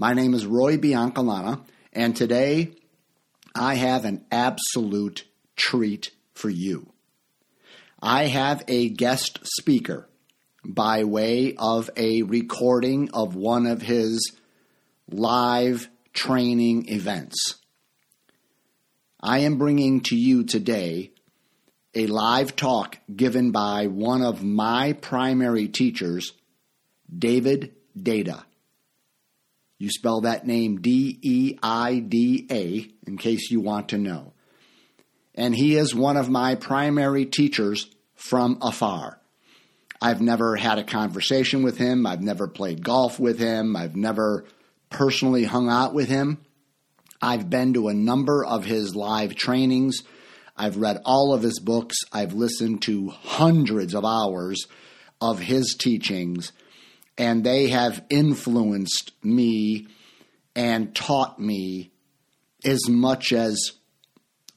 My name is Roy Biancalana, and today I have an absolute treat for you. I have a guest speaker by way of a recording of one of his live training events. I am bringing to you today a live talk given by one of my primary teachers, David Deida. You spell that name D E I D A in case you want to know. And he is one of my primary teachers from afar. I've never had a conversation with him. I've never played golf with him. I've never personally hung out with him. I've been to a number of his live trainings. I've read all of his books. I've listened to hundreds of hours of his teachings and they have influenced me and taught me as much as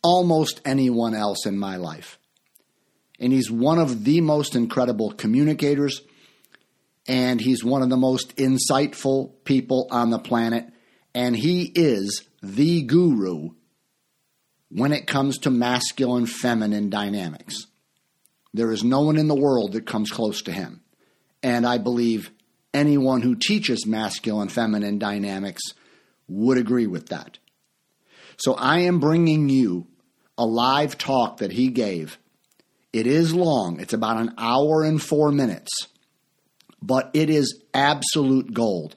almost anyone else in my life. And he's one of the most incredible communicators, and he's one of the most insightful people on the planet, and he is the guru when it comes to masculine feminine dynamics. There is no one in the world that comes close to him. And I believe anyone who teaches masculine feminine dynamics would agree with that. So I am bringing you a live talk that he gave. It is long, it's about an hour and four minutes, but it is absolute gold.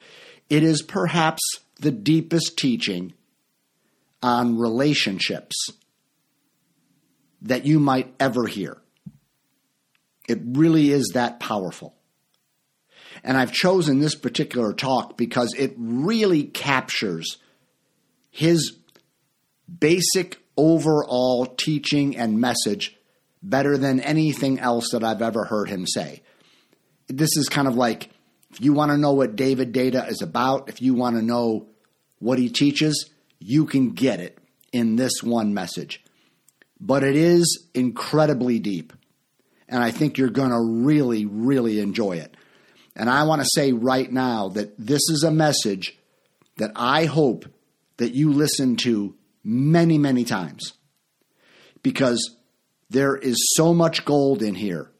It is perhaps the deepest teaching on relationships that you might ever hear. It really is that powerful. And I've chosen this particular talk because it really captures his basic overall teaching and message better than anything else that I've ever heard him say. This is kind of like if you want to know what David Deida is about, if you want to know what he teaches, you can get it in this one message. But it is incredibly deep. And I think you're going to really, really enjoy it. And I want to say right now that this is a message that I hope that you listen to many, many times because there is so much gold in here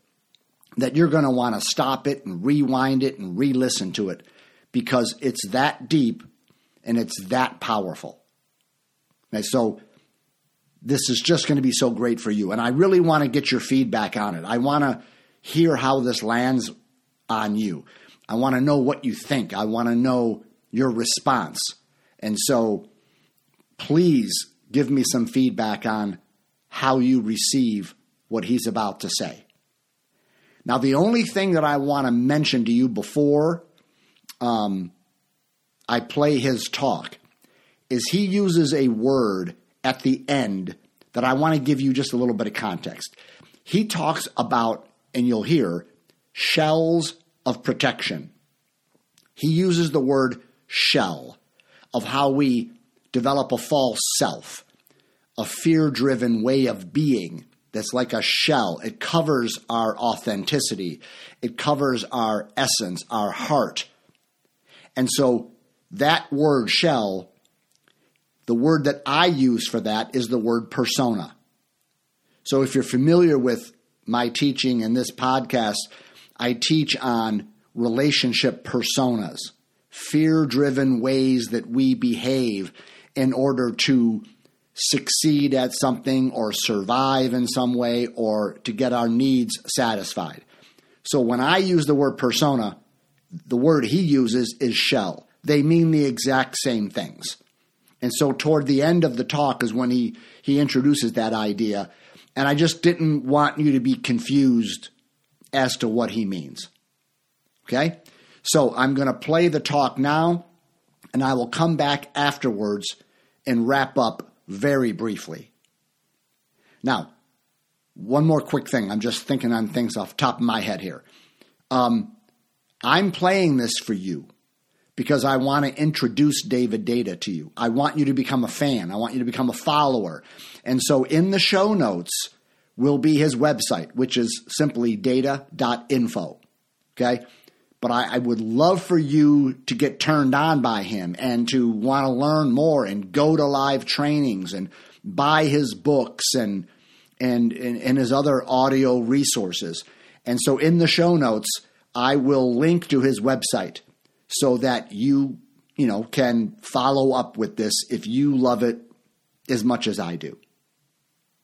that you're going to want to stop it and rewind it and re listen to it because it's that deep and it's that powerful. And so, this is just going to be so great for you. And I really want to get your feedback on it. I want to hear how this lands on you. I want to know what you think. I want to know your response. And so please give me some feedback on how you receive what he's about to say. Now, the only thing that I want to mention to you before um, I play his talk is he uses a word at the end that I want to give you just a little bit of context. He talks about, and you'll hear, shells of protection. He uses the word shell of how we develop a false self, a fear driven way of being that's like a shell. It covers our authenticity, it covers our essence, our heart. And so that word shell, the word that I use for that is the word persona. So if you're familiar with my teaching in this podcast, I teach on relationship personas, fear driven ways that we behave in order to succeed at something or survive in some way or to get our needs satisfied. So when I use the word persona, the word he uses is shell. They mean the exact same things. And so toward the end of the talk is when he, he introduces that idea. And I just didn't want you to be confused as to what he means. Okay? So I'm going to play the talk now, and I will come back afterwards and wrap up very briefly. Now, one more quick thing. I'm just thinking on things off top of my head here. Um, I'm playing this for you because I want to introduce David Deida to you. I want you to become a fan. I want you to become a follower. And so in the show notes will be his website, which is simply deida.info. Okay? But I, I, would love for you to get turned on by him and to want to learn more and go to live trainings and buy his books and and, and, and his other audio resources. And so in the show notes, I will link to his website so that you, you know, can follow up with this if you love it as much as I do.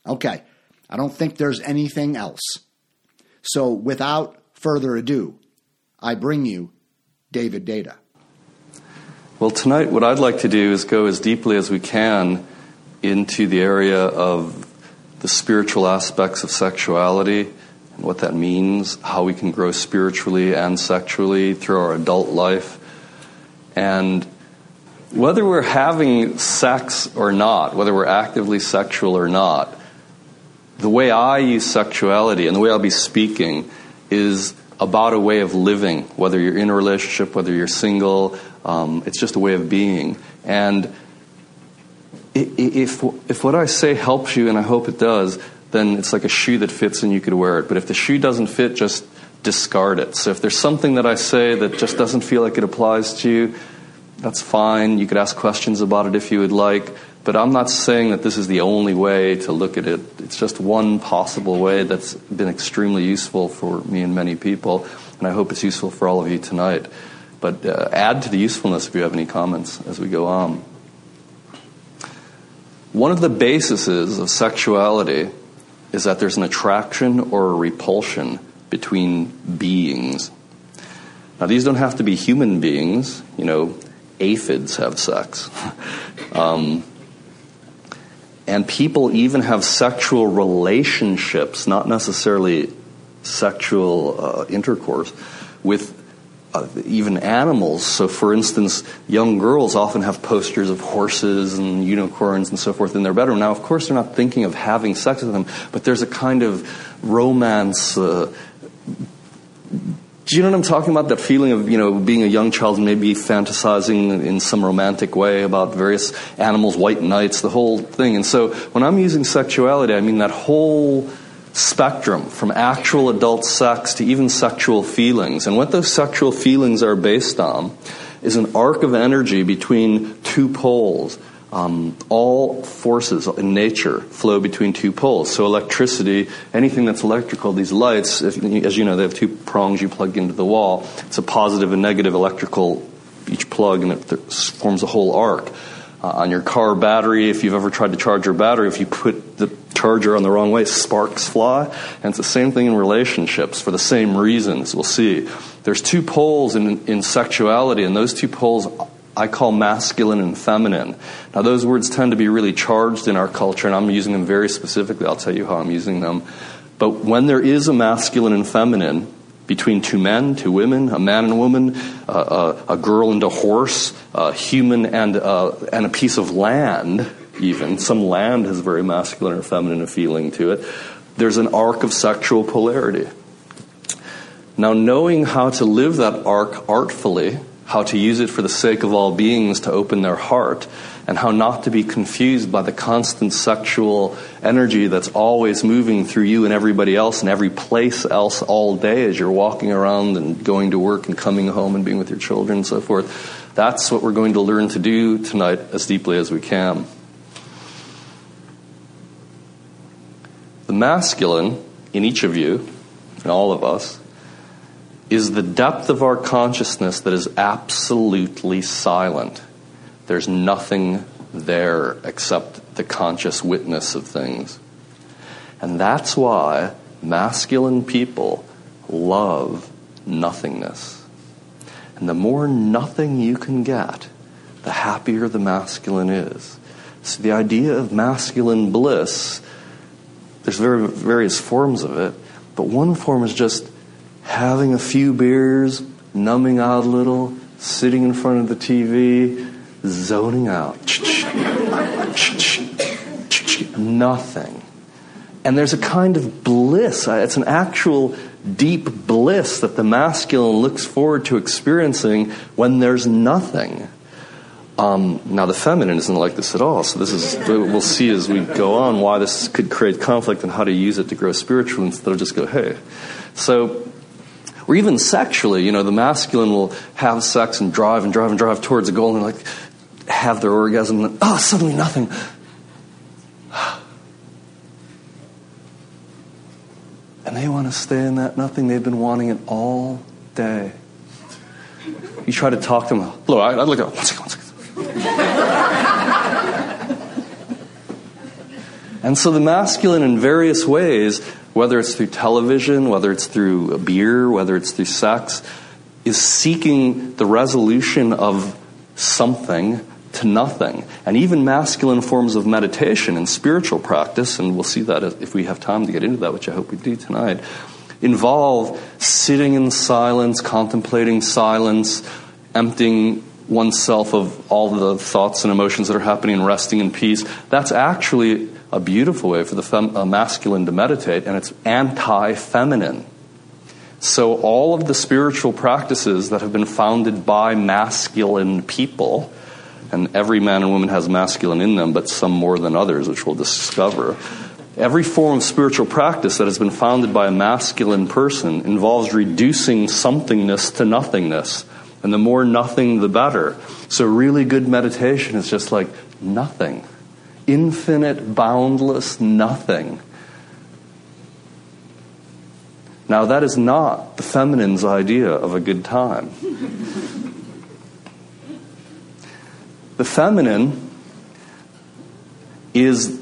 Okay. I don't think there's anything else. So without further ado, I bring you David Deida. Well, tonight, what I'd like to do is go as deeply as we can into the area of the spiritual aspects of sexuality and what that means, how we can grow spiritually and sexually through our adult life. And whether we're having sex or not, whether we're actively sexual or not, the way I use sexuality and the way I'll be speaking is about a way of living, whether you're in a relationship, whether you're single. Um, it's just a way of being. And if, if what I say helps you, and I hope it does, then it's like a shoe that fits and you could wear it. But if the shoe doesn't fit, just discard it. So if there's something that I say that just doesn't feel like it applies to you, that's fine. You could ask questions about it if you would like. But I'm not saying that this is the only way to look at it. It's just one possible way that's been extremely useful for me and many people, and I hope it's useful for all of you tonight. But uh, add to the usefulness if you have any comments as we go on. One of the bases of sexuality is that there's an attraction or a repulsion between beings. Now, these don't have to be human beings. You know, aphids have sex. um, and people even have sexual relationships, not necessarily sexual uh, intercourse, with uh, even animals. So, for instance, young girls often have posters of horses and unicorns and so forth in their bedroom. Now, of course, they're not thinking of having sex with them, but there's a kind of romance. Uh, do you know what I'm talking about? That feeling of, you know, being a young child and maybe fantasizing in some romantic way about various animals, white knights, the whole thing. And so when I'm using sexuality, I mean that whole spectrum from actual adult sex to even sexual feelings. And what those sexual feelings are based on is an arc of energy between two poles um, all forces in nature flow between two poles. So electricity, anything that's electrical, these lights, if, as you know, they have two prongs you plug into the wall. It's a positive and negative electrical each plug, and it forms a whole arc. Uh, on your car battery, if you've ever tried to charge your battery, if you put the charger on the wrong way, sparks fly. And it's the same thing in relationships for the same reasons. We'll see. There's two poles in, in sexuality, and those two poles I call masculine and feminine. Now, those words tend to be really charged in our culture, and I'm using them very specifically. I'll tell you how I'm using them. But when there is a masculine and feminine between two men, two women, a man and a woman, uh, a, a, girl and a horse, a human and, uh, and a piece of land, even, some land has very masculine or feminine feeling to it, there's an arc of sexual polarity. Now, knowing how to live that arc artfully, how to use it for the sake of all beings to open their heart, and how not to be confused by the constant sexual energy that's always moving through you and everybody else and every place else all day as you're walking around and going to work and coming home and being with your children and so forth. That's what we're going to learn to do tonight as deeply as we can. The masculine in each of you, in all of us, is the depth of our consciousness that is absolutely silent. There's nothing there except the conscious witness of things. And that's why masculine people love nothingness. And the more nothing you can get, the happier the masculine is. So the idea of masculine bliss, there's various forms of it, but one form is just having a few beers, numbing out a little, sitting in front of the TV, zoning out. Nothing. And there's a kind of bliss. It's an actual deep bliss that the masculine looks forward to experiencing when there's nothing. Um, now, the feminine isn't like this at all. So, this is, we'll see as we go on why this could create conflict and how to use it to grow spiritually instead of just go, hey. So, or even sexually, you know, the masculine will have sex and drive and drive and drive towards a goal and like have their orgasm and oh, suddenly nothing. And they want to stay in that nothing. They've been wanting it all day. You try to talk to them. Hello, I, I look at one second, one second. and so the masculine, in various ways, whether it's through television, whether it's through beer, whether it's through sex, is seeking the resolution of something to nothing. And even masculine forms of meditation and spiritual practice, and we'll see that if we have time to get into that, which I hope we do tonight, involve sitting in silence, contemplating silence, emptying oneself of all the thoughts and emotions that are happening and resting in peace. That's actually a beautiful way for the fem- uh, masculine to meditate, and it's anti feminine. So, all of the spiritual practices that have been founded by masculine people, and every man and woman has masculine in them, but some more than others, which we'll discover. Every form of spiritual practice that has been founded by a masculine person involves reducing somethingness to nothingness. And the more nothing, the better. So, really good meditation is just like nothing infinite, boundless nothing. Now, that is not the feminine's idea of a good time. the feminine is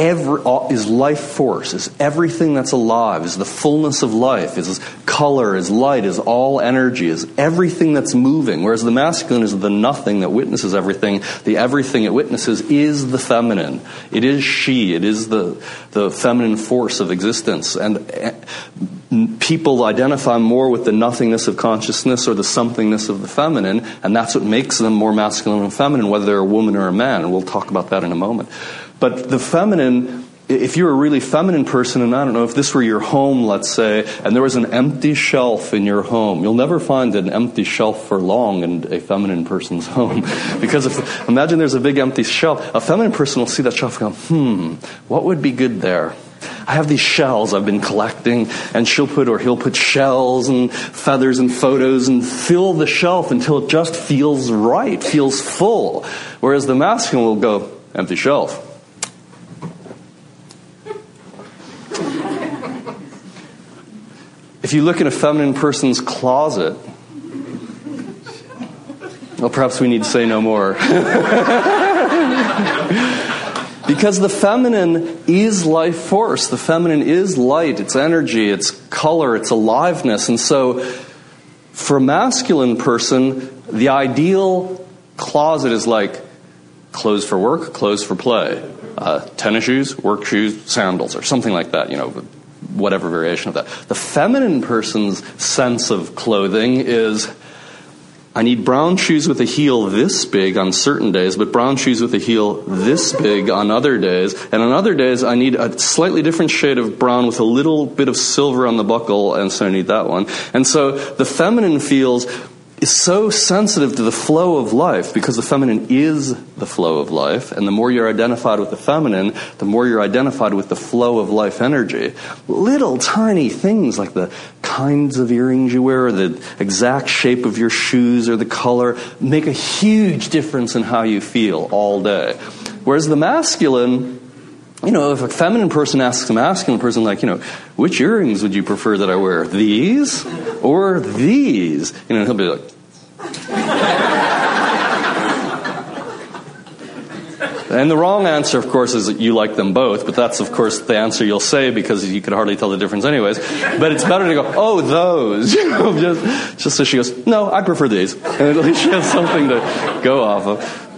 every, is life force, is everything that's alive, is the fullness of life, is color, is light, is all energy, is everything that's moving. Whereas the masculine is the nothing that witnesses everything. The everything it witnesses is the feminine. It is she. It is the, the feminine force of existence. And eh, people identify more with the nothingness of consciousness or the somethingness of the feminine, and that's what makes them more masculine and feminine, whether they're a woman or a man. And we'll talk about that in a moment. But the feminine, if you're a really feminine person, and I don't know, if this were your home, let's say, and there was an empty shelf in your home, you'll never find an empty shelf for long in a feminine person's home. because if, imagine there's a big empty shelf, a feminine person will see that shelf and go, hmm, what would be good there? I have these shells I've been collecting, and she'll put or he'll put shells and feathers and photos and fill the shelf until it just feels right, feels full. Whereas the masculine will go, empty shelf. If you look in a feminine person's closet, well, perhaps we need to say no more. because the feminine is life force. The feminine is light, it's energy, it's color, it's aliveness. And so, for a masculine person, the ideal closet is like clothes for work, clothes for play, uh, tennis shoes, work shoes, sandals, or something like that, you know, whatever variation of that. The feminine person's sense of clothing is I need brown shoes with a heel this big on certain days, but brown shoes with a heel this big on other days. And on other days, I need a slightly different shade of brown with a little bit of silver on the buckle, and so I need that one. And so the feminine feels is so sensitive to the flow of life because the feminine is the flow of life. And the more you're identified with the feminine, the more you're identified with the flow of life energy. Little tiny things like the kinds of earrings you wear, or the exact shape of your shoes, or the color make a huge difference in how you feel all day. Whereas the masculine, you know, if a feminine person asks a masculine person, like, you know, which earrings would you prefer that I wear? These or these? You know, he'll be like, And the wrong answer, of course, is that you like them both, but that's, of course, the answer you'll say because you could hardly tell the difference anyways. But it's better to go, oh, those. You know, just, just so she goes, no, I prefer these. And at least she has something to go off of.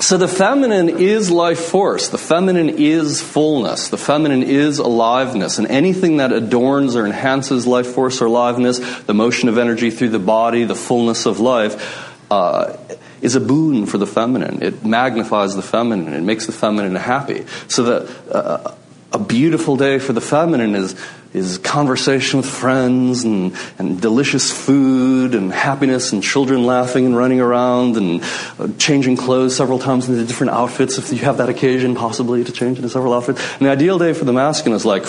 So the feminine is life force. The feminine is fullness. The feminine is aliveness. And anything that adorns or enhances life force or aliveness, the motion of energy through the body, the fullness of life, uh, is a boon for the feminine. It magnifies the feminine. It makes the feminine happy. So that uh, a beautiful day for the feminine is is conversation with friends and, and delicious food and happiness and children laughing and running around and uh, changing clothes several times into different outfits if you have that occasion possibly to change into several outfits. And the ideal day for the masculine is like,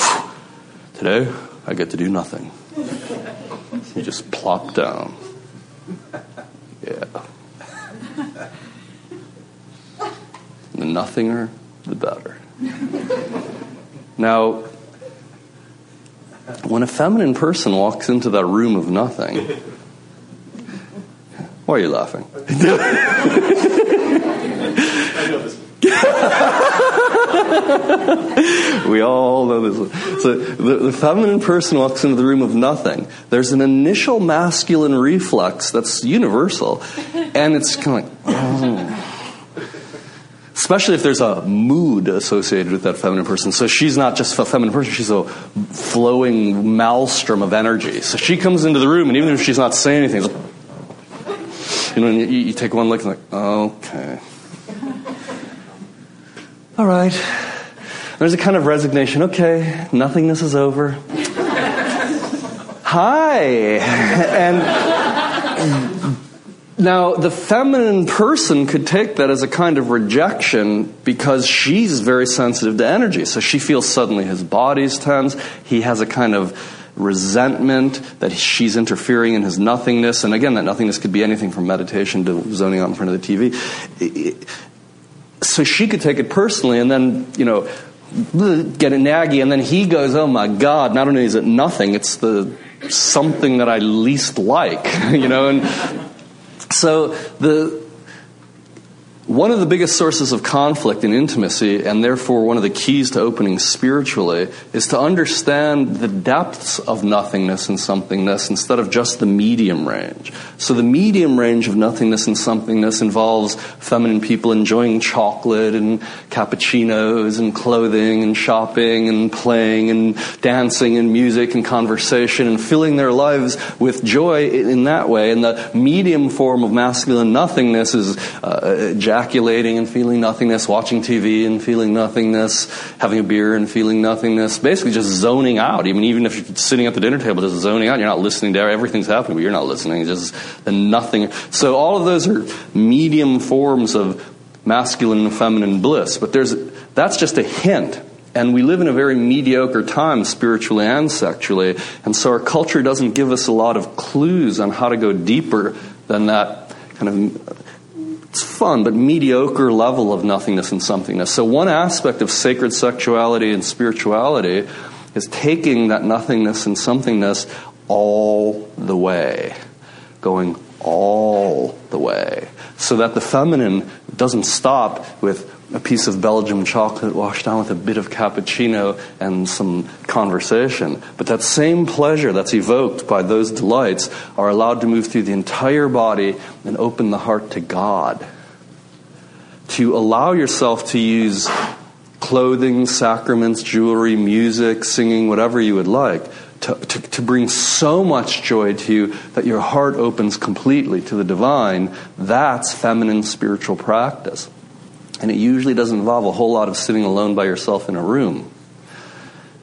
today I get to do nothing. you just plop down. Yeah. The nothinger, the better. Now, when a feminine person walks into that room of nothing, why are you laughing? we all know this. So the, the, feminine person walks into the room of nothing. There's an initial masculine reflex that's universal, and it's kind of like. Oh especially if there's a mood associated with that feminine person. So she's not just a feminine person, she's a flowing maelstrom of energy. So she comes into the room, and even if she's not saying anything, you know, you, you, take one look and like, okay. All right. There's a kind of resignation. Okay, nothingness is over. Hi. And now, the feminine person could take that as a kind of rejection because she's very sensitive to energy. So she feels suddenly his body's tense. He has a kind of resentment that she's interfering in his nothingness. And again, that nothingness could be anything from meditation to zoning out in front of the TV. So she could take it personally and then, you know, get a naggy. And then he goes, oh my God, not only is it nothing, it's the something that I least like, you know, and so the one of the biggest sources of conflict in intimacy, and therefore one of the keys to opening spiritually, is to understand the depths of nothingness and somethingness instead of just the medium range. So the medium range of nothingness and somethingness involves feminine people enjoying chocolate and cappuccinos and clothing and shopping and playing and dancing and music and conversation and filling their lives with joy in that way. And the medium form of masculine nothingness is uh, ejaculating and feeling nothingness, watching TV and feeling nothingness, having a beer and feeling nothingness, basically just zoning out. Even even if you're sitting at the dinner table, just zoning out. You're not listening to everything's happening, but you're not listening. Just the nothing. So all of those are medium forms of masculine and feminine bliss. But there's that's just a hint. And we live in a very mediocre time spiritually and sexually. And so our culture doesn't give us a lot of clues on how to go deeper than that kind of it's fun, but mediocre level of nothingness and somethingness. So, one aspect of sacred sexuality and spirituality is taking that nothingness and somethingness all the way, going all the way, so that the feminine doesn't stop with a piece of Belgian chocolate washed down with a bit of cappuccino and some conversation. But that same pleasure that's evoked by those delights are allowed to move through the entire body and open the heart to God. To allow yourself to use clothing, sacraments, jewelry, music, singing, whatever you would like, to, to, to, bring so much joy to you that your heart opens completely to the divine, that's feminine spiritual practice. And it usually doesn't involve a whole lot of sitting alone by yourself in a room.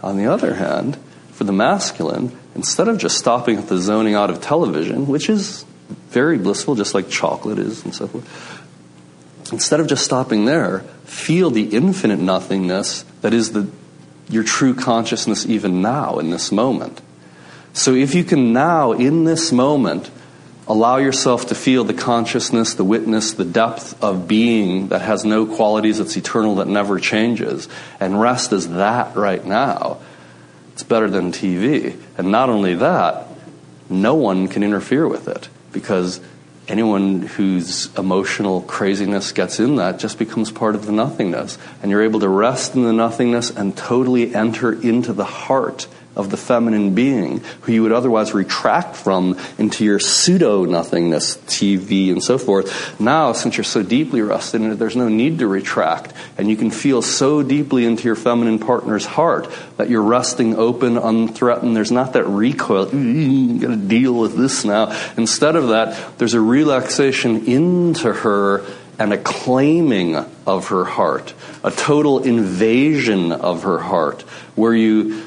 On the other hand, for the masculine, instead of just stopping at the zoning out of television, which is very blissful, just like chocolate is and so forth, instead of just stopping there, feel the infinite nothingness that is the, your true consciousness even now in this moment. So if you can now, in this moment, Allow yourself to feel the consciousness, the witness, the depth of being that has no qualities, that's eternal, that never changes, and rest as that right now. It's better than TV. And not only that, no one can interfere with it because anyone whose emotional craziness gets in that just becomes part of the nothingness. And you're able to rest in the nothingness and totally enter into the heart of the feminine being, who you would otherwise retract from into your pseudo nothingness, TV and so forth. Now, since you're so deeply rested in it, there's no need to retract. And you can feel so deeply into your feminine partner's heart that you're resting open, unthreatened. There's not that recoil, mm, you gotta deal with this now. Instead of that, there's a relaxation into her and a claiming of her heart, a total invasion of her heart, where you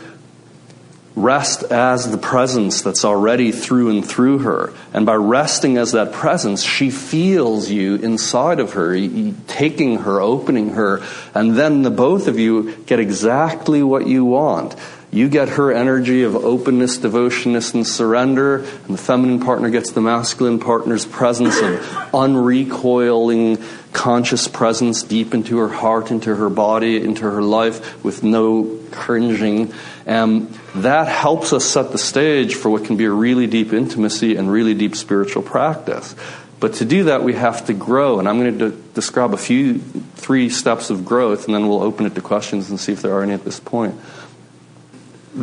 rest as the presence that's already through and through her. And by resting as that presence, she feels you inside of her, taking her, opening her, and then the both of you get exactly what you want. You get her energy of openness, devotiousness, and surrender, and the feminine partner gets the masculine partner's presence of unrecoiling conscious presence deep into her heart, into her body, into her life with no cringing. And that helps us set the stage for what can be a really deep intimacy and really deep spiritual practice. But to do that, we have to grow. And I'm going to de- describe a few, three steps of growth, and then we'll open it to questions and see if there are any at this point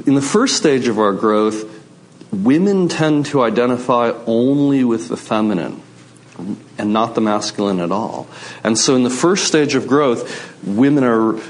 in the first stage of our growth, women tend to identify only with the feminine and not the masculine at all. And so in the first stage of growth, women are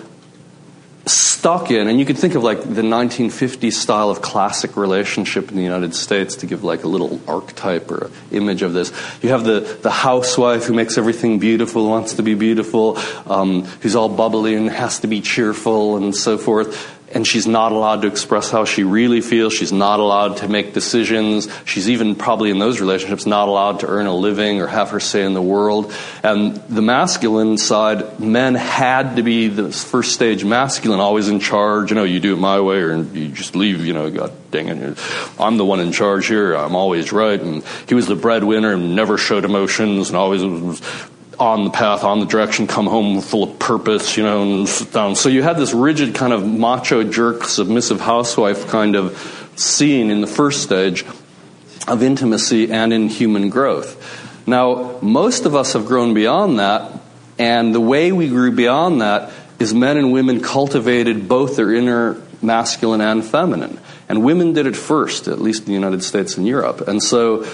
stuck in, and you could think of like the 1950s style of classic relationship in the United States to give like a little archetype or image of this. You have the, the housewife who makes everything beautiful, wants to be beautiful, um, who's all bubbly and has to be cheerful and so forth and she's not allowed to express how she really feels. She's not allowed to make decisions. She's even probably in those relationships not allowed to earn a living or have her say in the world. And the masculine side, men had to be the first stage masculine, always in charge. You know, you do it my way or you just leave, you know, God dang it. I'm the one in charge here. I'm always right. And he was the breadwinner and never showed emotions and always was on the path, on the direction, come home full of purpose, you know, and sit down. So you had this rigid kind of macho jerk, submissive housewife kind of scene in the first stage of intimacy and in human growth. Now, most of us have grown beyond that, and the way we grew beyond that is men and women cultivated both their inner masculine and feminine. And women did it first, at least in the United States and Europe. And so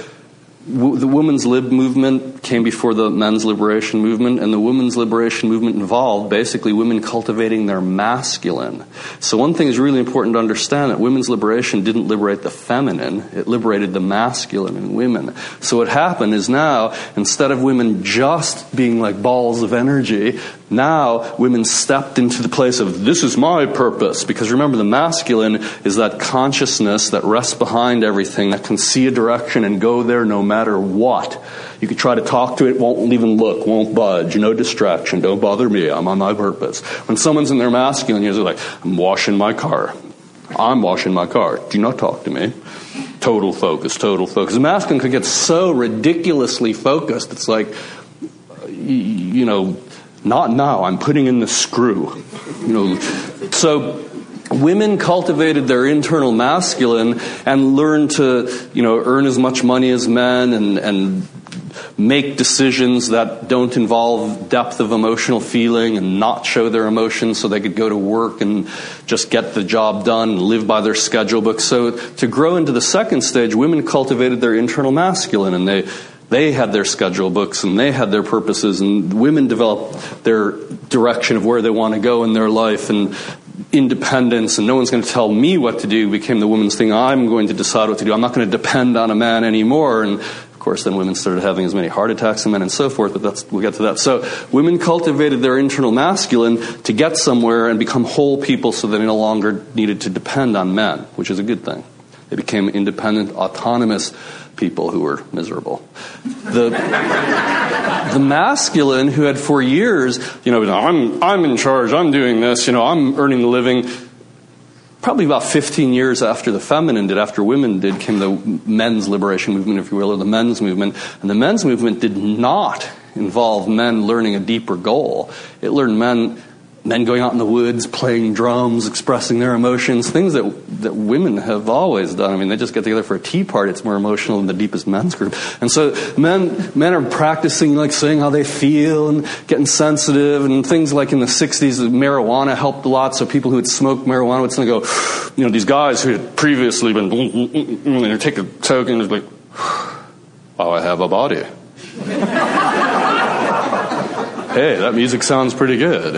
the women's lib movement came before the men's liberation movement, and the women's liberation movement involved basically women cultivating their masculine. So, one thing is really important to understand that women's liberation didn't liberate the feminine, it liberated the masculine in women. So, what happened is now, instead of women just being like balls of energy, now women stepped into the place of this is my purpose. Because remember, the masculine is that consciousness that rests behind everything, that can see a direction and go there no matter what. You could try to talk to it, won't even look, won't budge, no distraction, don't bother me, I'm on my purpose. When someone's in their masculine, you're like, I'm washing my car. I'm washing my car. Do not talk to me. Total focus, total focus. The masculine could get so ridiculously focused, it's like, you know, not now, I'm putting in the screw. You know, so women cultivated their internal masculine and learned to, you know, earn as much money as men and, and make decisions that don't involve depth of emotional feeling and not show their emotions so they could go to work and just get the job done live by their schedule book. So to grow into the second stage, women cultivated their internal masculine and they they had their schedule books and they had their purposes and women developed their direction of where they want to go in their life and independence and no one's going to tell me what to do became the woman's thing. I'm going to decide what to do. I'm not going to depend on a man anymore. And of course, then women started having as many heart attacks as men and so forth, but that's, we'll get to that. So women cultivated their internal masculine to get somewhere and become whole people so they no longer needed to depend on men, which is a good thing. They became independent, autonomous people who were miserable. The, the masculine who had for years, you know, I'm, I'm in charge, I'm doing this, you know, I'm earning the living. Probably about 15 years after the feminine did, after women did, came the men's liberation movement, if you will, or the men's movement. And the men's movement did not involve men learning a deeper goal. It learned men men going out in the woods, playing drums, expressing their emotions, things that, that women have always done. I mean, they just get together for a tea party. It's more emotional than the deepest men's group. And so men, men are practicing, like saying how they feel and getting sensitive and things like in the 60s, marijuana helped a lot. So people who had smoked marijuana would suddenly go, you know, these guys who had previously been, and they take a token and like, oh, I have a body. hey, that music sounds pretty good.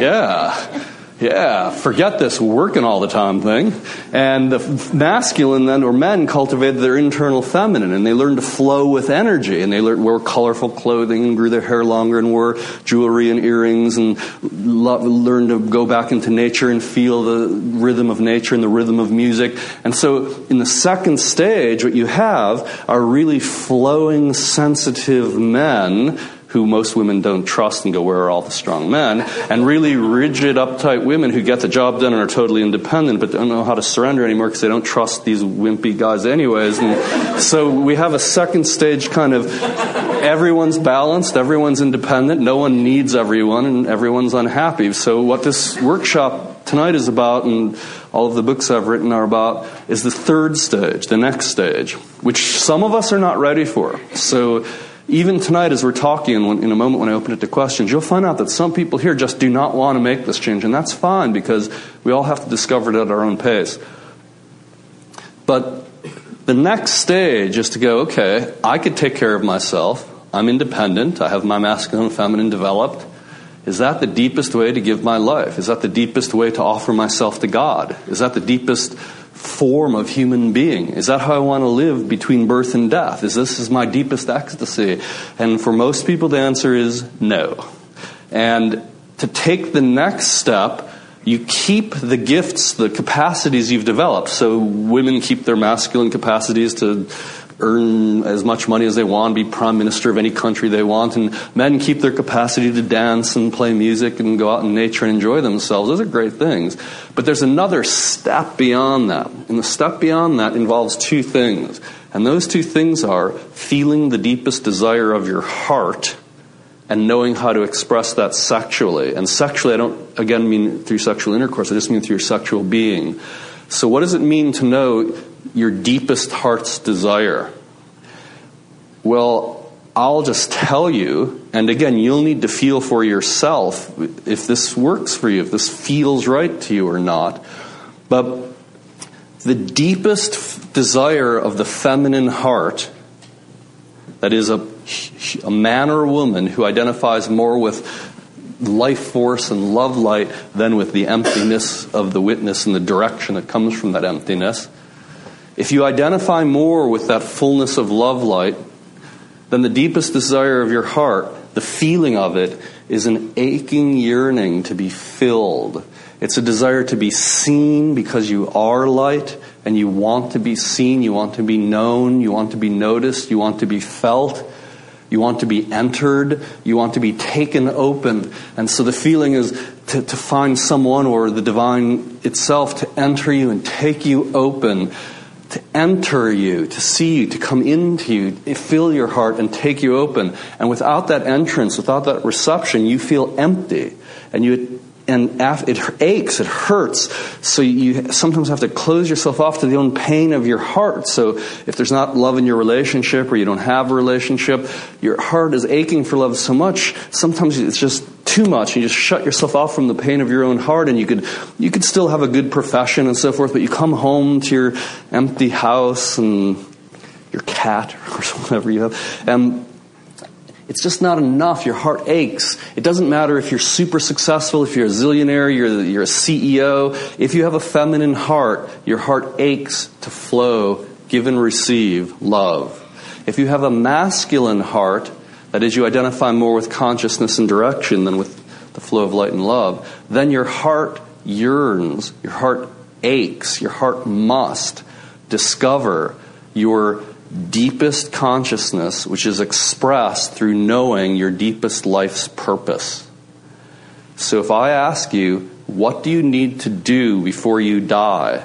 Yeah. Yeah, forget this working all the time thing. And the masculine then, or men, cultivated their internal feminine, and they learned to flow with energy, and they learned wore colorful clothing, and grew their hair longer, and wore jewelry and earrings, and lo- learned to go back into nature and feel the rhythm of nature and the rhythm of music. And so, in the second stage, what you have are really flowing, sensitive men who most women don't trust and go, Where are all the strong men? And really rigid, uptight women who get the job done and are totally independent but don't know how to surrender anymore because they don't trust these wimpy guys, anyways. And so we have a second stage kind of everyone's balanced, everyone's independent, no one needs everyone, and everyone's unhappy. So, what this workshop tonight is about, and all of the books I've written are about, is the third stage, the next stage, which some of us are not ready for. So, even tonight, as we're talking, in a moment when I open it to questions, you'll find out that some people here just do not want to make this change, and that's fine because we all have to discover it at our own pace. But the next stage is to go, okay, I could take care of myself. I'm independent. I have my masculine and feminine developed. Is that the deepest way to give my life? Is that the deepest way to offer myself to God? Is that the deepest form of human being? Is that how I want to live between birth and death? Is this is my deepest ecstasy? And for most people, the answer is no. And to take the next step, you keep the gifts, the capacities you've developed. So women keep their masculine capacities to earn as much money as they want, be prime minister of any country they want, and men keep their capacity to dance and play music and go out in nature and enjoy themselves. Those are great things. But there's another step beyond that. And the step beyond that involves two things. And those two things are feeling the deepest desire of your heart and knowing how to express that sexually. And sexually, I don't, again, mean through sexual intercourse, I just mean through your sexual being. So, what does it mean to know your deepest heart's desire? Well, I'll just tell you, and again, you'll need to feel for yourself if this works for you, if this feels right to you or not. But the deepest desire of the feminine heart, that is a, a man or a woman who identifies more with life force and love light than with the emptiness of the witness and the direction that comes from that emptiness if you identify more with that fullness of love light, then the deepest desire of your heart, the feeling of it, is an aching yearning to be filled. It's a desire to be seen because you are light and you want to be seen, you want to be known, you want to be noticed, you want to be felt, you want to be entered, you want to be taken open. And so the feeling is to, to find someone or the divine itself to enter you and take you open to enter you, to see you, to come into you, fill your heart and take you open. And without that entrance, without that reception, you feel empty. And you and it aches, it hurts. So you sometimes have to close yourself off to the own pain of your heart. So if there's not love in your relationship or you don't have a relationship, your heart is aching for love so much. Sometimes it's just too much. You just shut yourself off from the pain of your own heart, and you could you could still have a good profession and so forth, but you come home to your empty house and your cat or whatever you have, and it's just not enough. Your heart aches. It doesn't matter if you're super successful, if you're a zillionaire, you're, you're a CEO. If you have a feminine heart, your heart aches to flow, give and receive love. If you have a masculine heart, that is, you identify more with consciousness and direction than with the flow of light and love, then your heart yearns, your heart aches, your heart must discover your deepest consciousness, which is expressed through knowing your deepest life's purpose. So if I ask you, what do you need to do before you die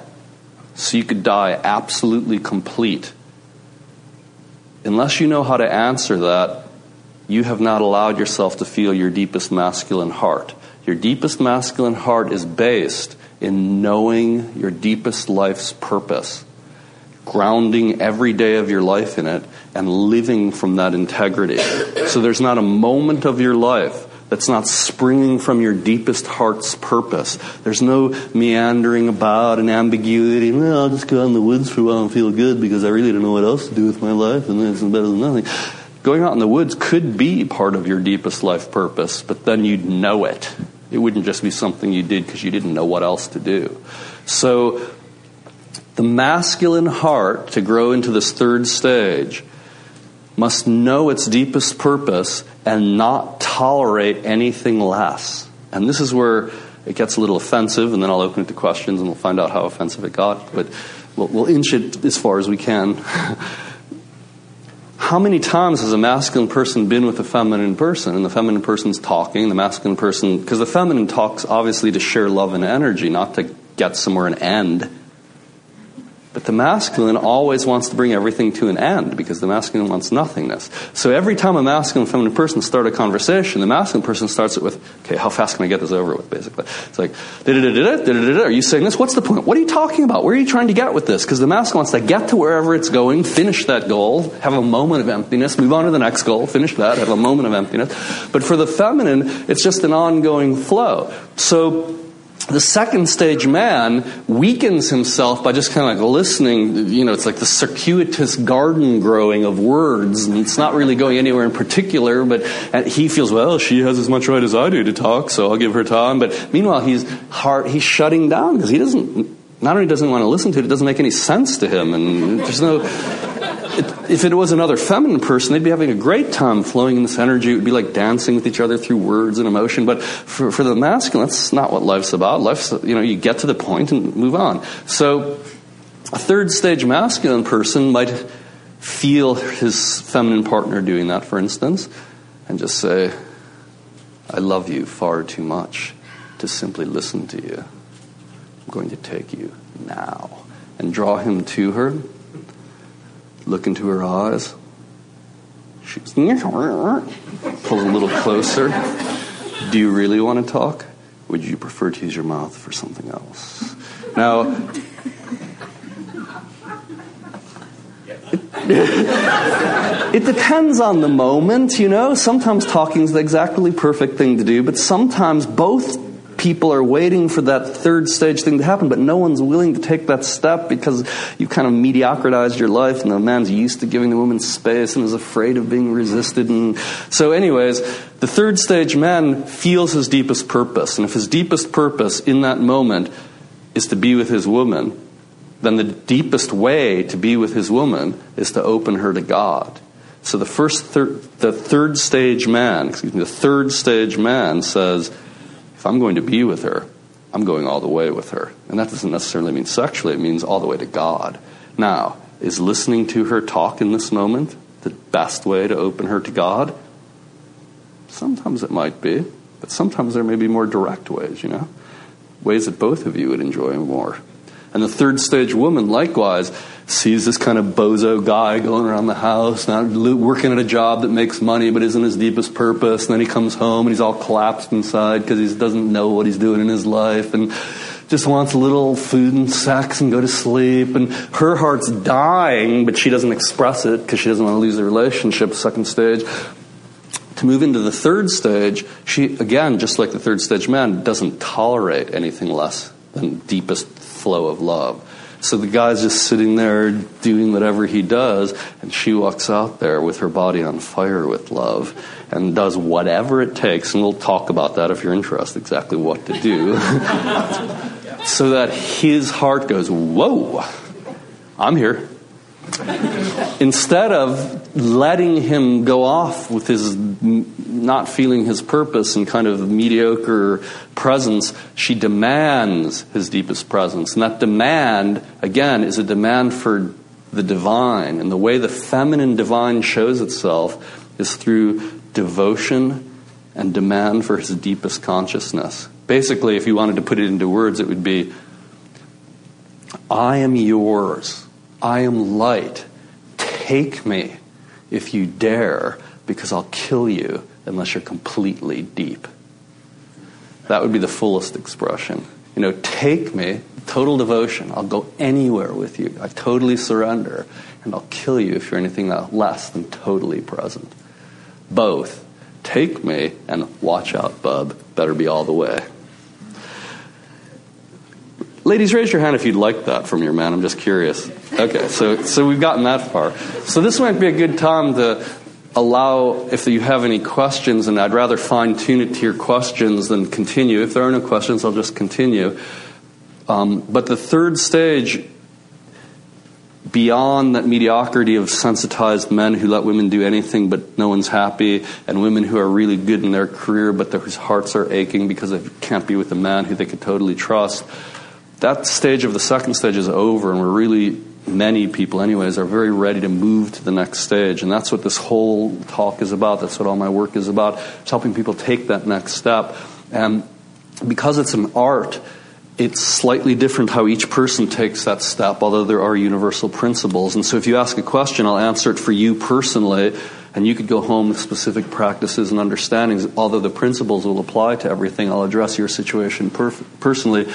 so you could die absolutely complete? Unless you know how to answer that, you have not allowed yourself to feel your deepest masculine heart. Your deepest masculine heart is based in knowing your deepest life's purpose, grounding every day of your life in it, and living from that integrity. So there's not a moment of your life that's not springing from your deepest heart's purpose. There's no meandering about and ambiguity. Well, I'll just go out in the woods for a while and feel good because I really don't know what else to do with my life and it's better than nothing. Going out in the woods could be part of your deepest life purpose, but then you'd know it. It wouldn't just be something you did because you didn't know what else to do. So, the masculine heart to grow into this third stage must know its deepest purpose and not tolerate anything less. And this is where it gets a little offensive, and then I'll open it to questions and we'll find out how offensive it got. But we'll, we'll inch it as far as we can. how many times has a masculine person been with a feminine person and the feminine person's talking the masculine person because the feminine talks obviously to share love and energy not to get somewhere and end but the masculine always wants to bring everything to an end because the masculine wants nothingness. So every time a masculine and feminine person start a conversation, the masculine person starts it with, okay, how fast can I get this over with, basically? It's like, are you saying this? What's the point? What are you talking about? Where are you trying to get with this? Because the masculine wants to get to wherever it's going, finish that goal, have a moment of emptiness, move on to the next goal, finish that, have a moment of emptiness. But for the feminine, it's just an ongoing flow. So the second stage man weakens himself by just kind of like listening. You know, it's like the circuitous garden growing of words, and it's not really going anywhere in particular. But uh, he feels, well, she has as much right as I do to talk, so I'll give her time. But meanwhile, he's heart, he's shutting down because he doesn't. Not only doesn't want to listen to it, it doesn't make any sense to him, and there's no if it was another feminine person, they'd be having a great time flowing in this energy. It would be like dancing with each other through words and emotion. But for, for the masculine, that's not what life's about. Life's, you know, you get to the point and move on. So a third stage masculine person might feel his feminine partner doing that, for instance, and just say, I love you far too much to simply listen to you. I'm going to take you now. And draw him to her look into her eyes. She pulls a little closer. Do you really want to talk? Would you prefer to use your mouth for something else? Now, it depends on the moment, you know. Sometimes talking is the exactly perfect thing to do, but sometimes both people are waiting for that third stage thing to happen, but no one's willing to take that step because you've kind of mediocritized your life, and the man's used to giving the woman space and is afraid of being resisted. And so, anyways, the third stage man feels his deepest purpose, and if his deepest purpose in that moment is to be with his woman, then the deepest way to be with his woman is to open her to God. So the first, thir- the third stage man, excuse me, the third stage man says, if I'm going to be with her, I'm going all the way with her. And that doesn't necessarily mean sexually, it means all the way to God. Now, is listening to her talk in this moment the best way to open her to God? Sometimes it might be, but sometimes there may be more direct ways, you know? Ways that both of you would enjoy more. And the third stage woman, likewise, sees this kind of bozo guy going around the house, not working at a job that makes money but isn't his deepest purpose. And then he comes home and he's all collapsed inside because he doesn't know what he's doing in his life and just wants a little food and sex and go to sleep. And her heart's dying, but she doesn't express it because she doesn't want to lose the relationship. Second stage. To move into the third stage, she, again, just like the third stage man, doesn't tolerate anything less than deepest flow of love. So the guy's just sitting there doing whatever he does, and she walks out there with her body on fire with love and does whatever it takes. And we'll talk about that if you're interested, exactly what to do. so that his heart goes, Whoa, I'm here. Instead of letting him go off with his not feeling his purpose and kind of mediocre presence, she demands his deepest presence. And that demand, again, is a demand for the divine. And the way the feminine divine shows itself is through devotion and demand for his deepest consciousness. Basically, if you wanted to put it into words, it would be I am yours. I am light. Take me if you dare, because I'll kill you unless you're completely deep. That would be the fullest expression. You know, take me, total devotion. I'll go anywhere with you. I totally surrender. And I'll kill you if you're anything uh, less than totally present. Both. Take me and watch out, bub. Better be all the way. Ladies, raise your hand if you'd like that from your man. I'm just curious. Okay, so so we've gotten that far. So this might be a good time to allow if you have any questions, and I'd rather fine tune it to your questions than continue. If there are no questions, I'll just continue. Um, but the third stage, beyond that mediocrity of sensitized men who let women do anything but no one's happy, and women who are really good in their career but whose hearts are aching because they can't be with a man who they could totally trust that stage of the second stage is over, and we're really, many people, anyways, are very ready to move to the next stage. And that's what this whole talk is about. That's what all my work is about. It's helping people take that next step. And because it's an art, it's slightly different how each person takes that step, although there are universal principles. And so if you ask a question, I'll answer it for you personally, and you could go home with specific practices and understandings. Although the principles will apply to everything, I'll address your situation perf- personally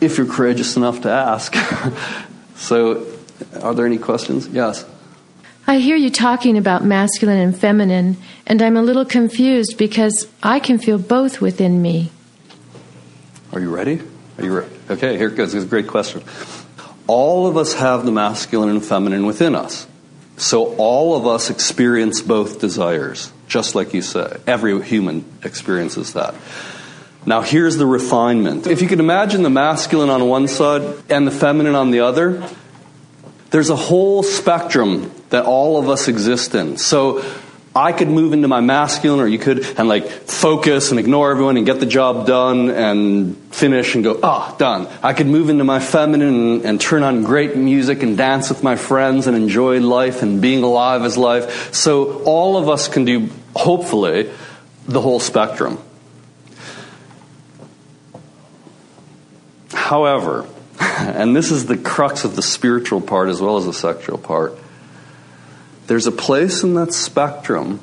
if you're courageous enough to ask. so, are there any questions? Yes. I hear you talking about masculine and feminine, and I'm a little confused because I can feel both within me. Are you ready? Are you ready? Okay, here it goes. It's a great question. All of us have the masculine and feminine within us. So all of us experience both desires, just like you say. Every human experiences that. Now, here's the refinement. If you can imagine the masculine on one side and the feminine on the other, there's a whole spectrum that all of us exist in. So, I could move into my masculine, or you could, and like focus and ignore everyone and get the job done and finish and go, ah, oh, done. I could move into my feminine and, and, turn on great music and dance with my friends and enjoy life and being alive as life. So all of us can do, hopefully, the whole spectrum. However, and this is the crux of the spiritual part as well as the sexual part, there's a place in that spectrum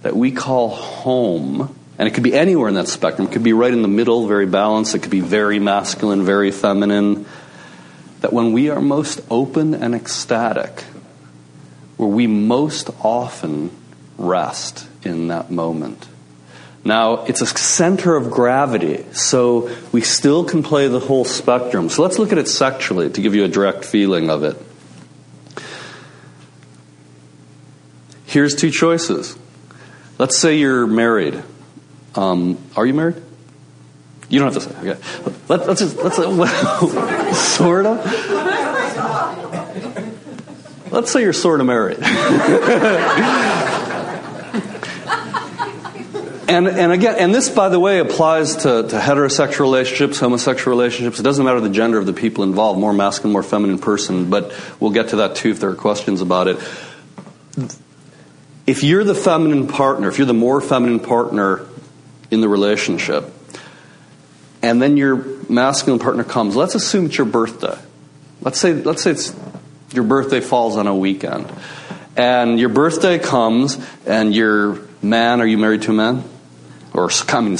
that we call home. And it could be anywhere in that spectrum. It could be right in the middle, very balanced. It could be very masculine, very feminine. That when we are most open and ecstatic, where we most often rest in that moment. Now, it's a center of gravity, so we still can play the whole spectrum. So let's look at it sexually to give you a direct feeling of it. Here's two choices. Let's say you're married. Um, are you married? You don't have to say. Okay. Let, us just let's uh, sort of. Let's say you're sort of married. And, and again, and this, by the way, applies to, to heterosexual relationships, homosexual relationships. It doesn't matter the gender of the people involved, more masculine, more feminine person, but we'll get to that too if there are questions about it. If you're the feminine partner, if you're the more feminine partner in the relationship, and then your masculine partner comes, let's assume it's your birthday. Let's say, let's say it's, your birthday falls on a weekend. And your birthday comes, and your man, are you married to a man? or I mean,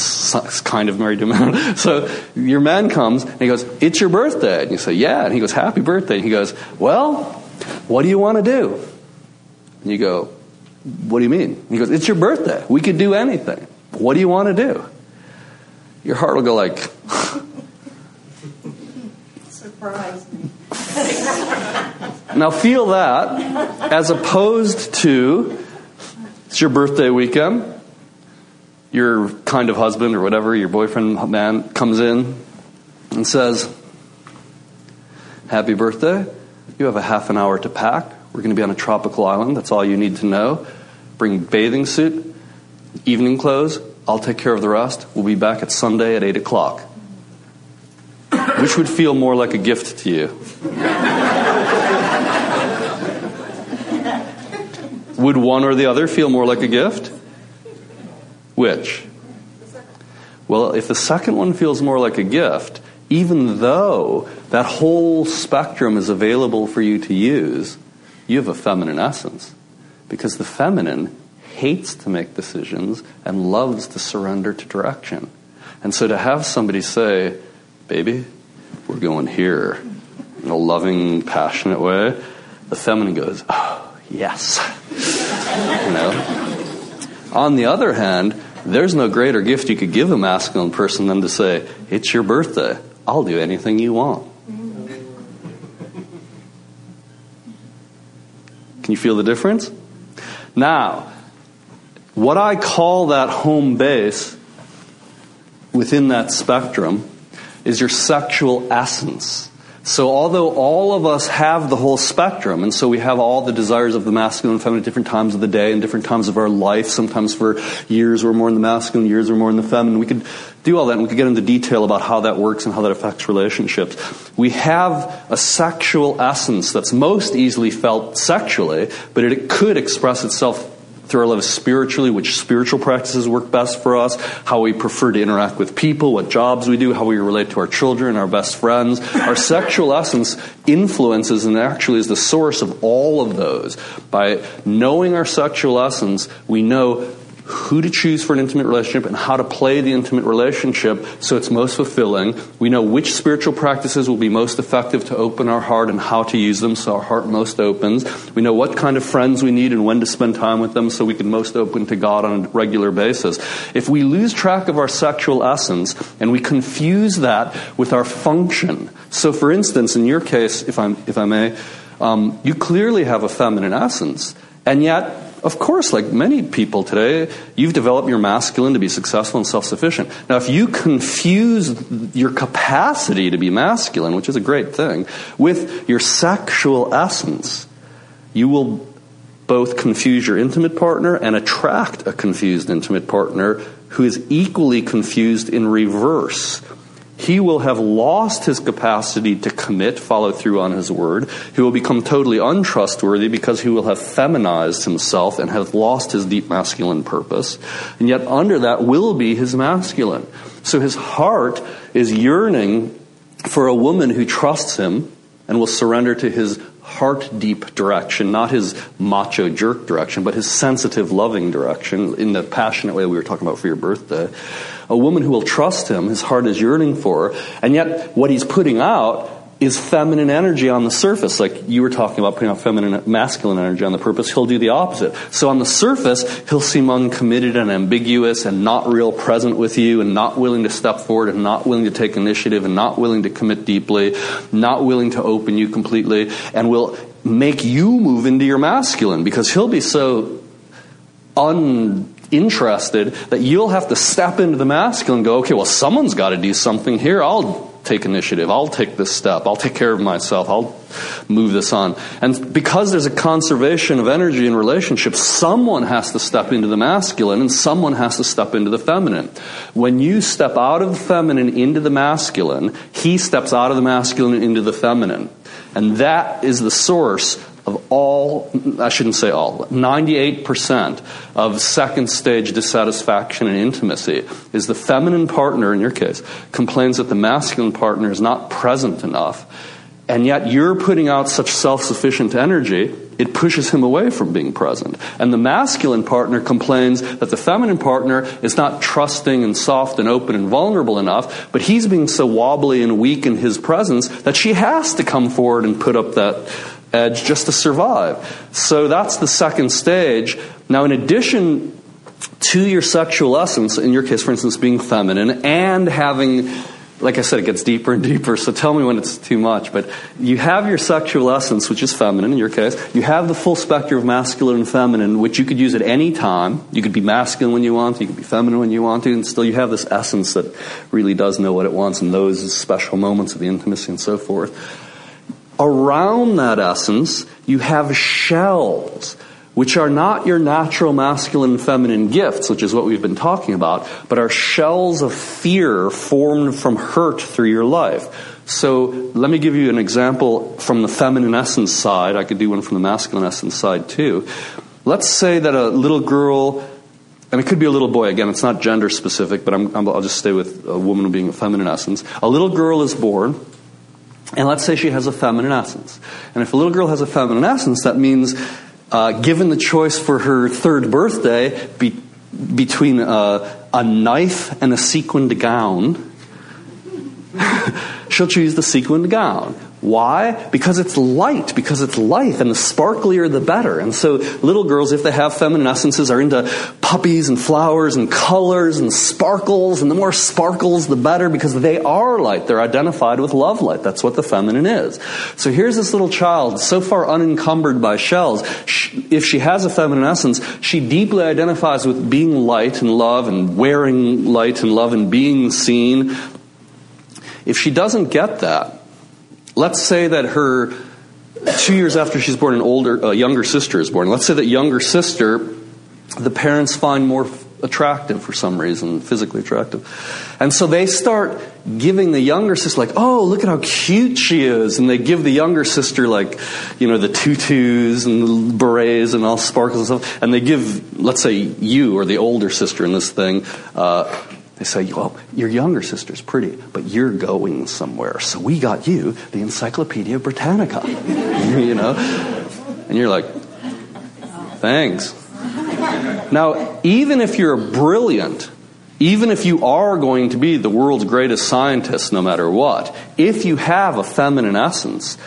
kind of married to a man. so your man comes and he goes, "It's your birthday," and you say, "Yeah," and he goes, "Happy birthday." And he goes, "Well, what do you want to do?" And you go, "What do you mean?" And he goes, "It's your birthday. We could do anything. What do you want to do?" Your heart will go like. Surprise me. now feel that as opposed to it's your birthday weekend your kind of husband or whatever, your boyfriend, man, comes in and says, Happy birthday. You have a half an hour to pack. We're going to be on a tropical island. That's all you need to know. Bring bathing suit, evening clothes. I'll take care of the rest. We'll be back at Sunday at 8 o'clock. Which would feel more like a gift to you? Would one or the other feel more like a gift? Which? Well, if the second one feels more like a gift, even though that whole spectrum is available for you to use, you have a feminine essence. Because the feminine hates to make decisions and loves to surrender to direction. And so to have somebody say, baby, we're going here in a loving, passionate way, the feminine goes, oh, yes. You know? On the other hand, there's no greater gift you could give a masculine person than to say, it's your birthday. I'll do anything you want. Can you feel the difference? Now, what I call that home base within that spectrum is your sexual essence. So, although all of us have the whole spectrum, and so we have all the desires of the masculine and feminine at different times of the day and different times of our life, sometimes for years we're more in the masculine, years we're more in the feminine. We could do all that and we could get into detail about how that works and how that affects relationships. We have a sexual essence that's most easily felt sexually, but it could express itself through our lives spiritually, which spiritual practices work best for us, how we prefer to interact with people, what jobs we do, how we relate to our children, our best friends. Our sexual essence influences and actually is the source of all of those. By knowing our sexual essence, we know who to choose for an intimate relationship and how to play the intimate relationship so it's most fulfilling. We know which spiritual practices will be most effective to open our heart and how to use them so our heart most opens. We know what kind of friends we need and when to spend time with them so we can most open to God on a regular basis. If we lose track of our sexual essence and we confuse that with our function, so for instance, in your case, if, I'm, if I may, um, you clearly have a feminine essence, and yet of course, like many people today, you've developed your masculine to be successful and self sufficient. Now, if you confuse your capacity to be masculine, which is a great thing, with your sexual essence, you will both confuse your intimate partner and attract a confused intimate partner who is equally confused in reverse he will have lost his capacity to commit, follow through on his word. He will become totally untrustworthy because he will have feminized himself and have lost his deep masculine purpose. And yet, under that will be his masculine. So his heart is yearning for a woman who trusts him and will surrender to his heart deep direction, not his macho jerk direction, but his sensitive, loving direction in the passionate way we were talking about for your birthday. A woman who will trust him, his heart is yearning for, and yet what he's putting out is feminine energy on the surface. Like you were talking about putting out feminine, masculine energy on the purpose, he'll do the opposite. So on the surface, he'll seem uncommitted and ambiguous and not real present with you and not willing to step forward and not willing to take initiative and not willing to commit deeply, not willing to open you completely, and will make you move into your masculine because he'll be so un interested that you'll have to step into the masculine and go, okay, well, someone's got to do something here. I'll take initiative. I'll take this step. I'll take care of myself. I'll move this on. And because there's a conservation of energy in relationships, someone has to step into the masculine and someone has to step into the feminine. When you step out of the feminine into the masculine, he steps out of the masculine into the feminine. And that is the source of all, I shouldn't say all, 98% of second stage dissatisfaction and intimacy is the feminine partner, in your case, complains that the masculine partner is not present enough. And yet you're putting out such self sufficient energy, it pushes him away from being present. And the masculine partner complains that the feminine partner is not trusting and soft and open and vulnerable enough, but he's being so wobbly and weak in his presence that she has to come forward and put up that edge just to survive. So that's the second stage. Now, in addition to your sexual essence, in your case, for instance, being feminine, and having, like I said, it gets deeper and deeper, so tell me when it's too much, but you have your sexual essence, which is feminine in your case. You have the full spectrum of masculine and feminine, which you could use at any time. You could be masculine when you want to, you could be feminine when you want to, and still you have this essence that really does know what it wants in those special moments of the intimacy and so forth around that essence, you have shells, which are not your natural masculine and feminine gifts, which is what we've been talking about, but are shells of fear formed from hurt through your life. So let me give you an example from the feminine essence side. I could do one from the masculine essence side too. Let's say that a little girl, and it could be a little boy, again, it's not gender specific, but i will just stay with a woman being a feminine essence. A little girl is born, and let's say she has a feminine essence. And if a little girl has a feminine essence, that means, uh, given the choice for her third birthday be, between uh, a knife and a sequined gown, she'll choose the sequined gown. Why? Because it's light, because it's life, and the sparklier the better. And so little girls, if they have feminine essences, are into puppies and flowers and colors and sparkles, and the more sparkles, the better, because they are light. They're identified with love light. That's what the feminine is. So here's this little child, so far unencumbered by shells. If she has a feminine essence, she deeply identifies with being light and love and wearing light and love and being seen. If she doesn't get that, let's say that her two years after she's born, an older, a younger sister is born. Let's say that younger sister, the parents find more attractive for some reason, physically attractive. And so they start giving the younger sister, like, oh, look at how cute she is. And they give the younger sister, like, you know, the tutus and the berets and all sparkles and stuff. And they give, let's say, you or the older sister in this thing, uh, they say, well, your younger sister's pretty, but you're going somewhere. So we got you the Encyclopedia Britannica. you know? And you're like, thanks. Now, even if you're brilliant, even if you are going to be the world's greatest scientist no matter what, if you have a feminine essence,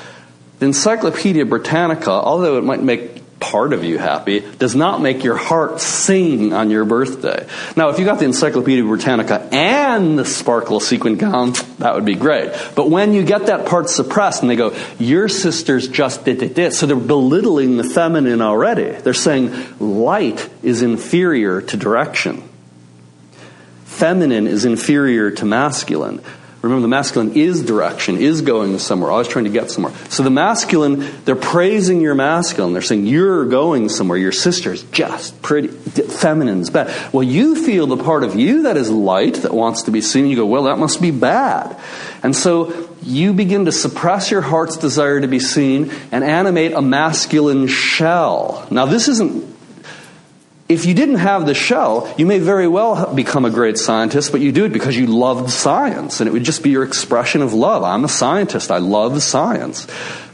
the Encyclopedia Britannica, although it might make part of you happy does not make your heart sing on your birthday. Now, if you got the Encyclopedia Britannica and the sparkle sequin gown, that would be great. But when you get that part suppressed and they go, your sister's just did it, so they're belittling the feminine already. They're saying light is inferior to direction. Feminine is inferior to masculine. Remember, the masculine is direction, is going somewhere, always trying to get somewhere. So the masculine, they're praising your masculine. They're saying, You're going somewhere. Your sister's just pretty, feminine's bad. Well, you feel the part of you that is light, that wants to be seen. You go, Well, that must be bad. And so you begin to suppress your heart's desire to be seen and animate a masculine shell. Now, this isn't if you didn't have the shell, you may very well become a great scientist, but you do it because you loved science, and it would just be your expression of love. I'm a scientist, I love science.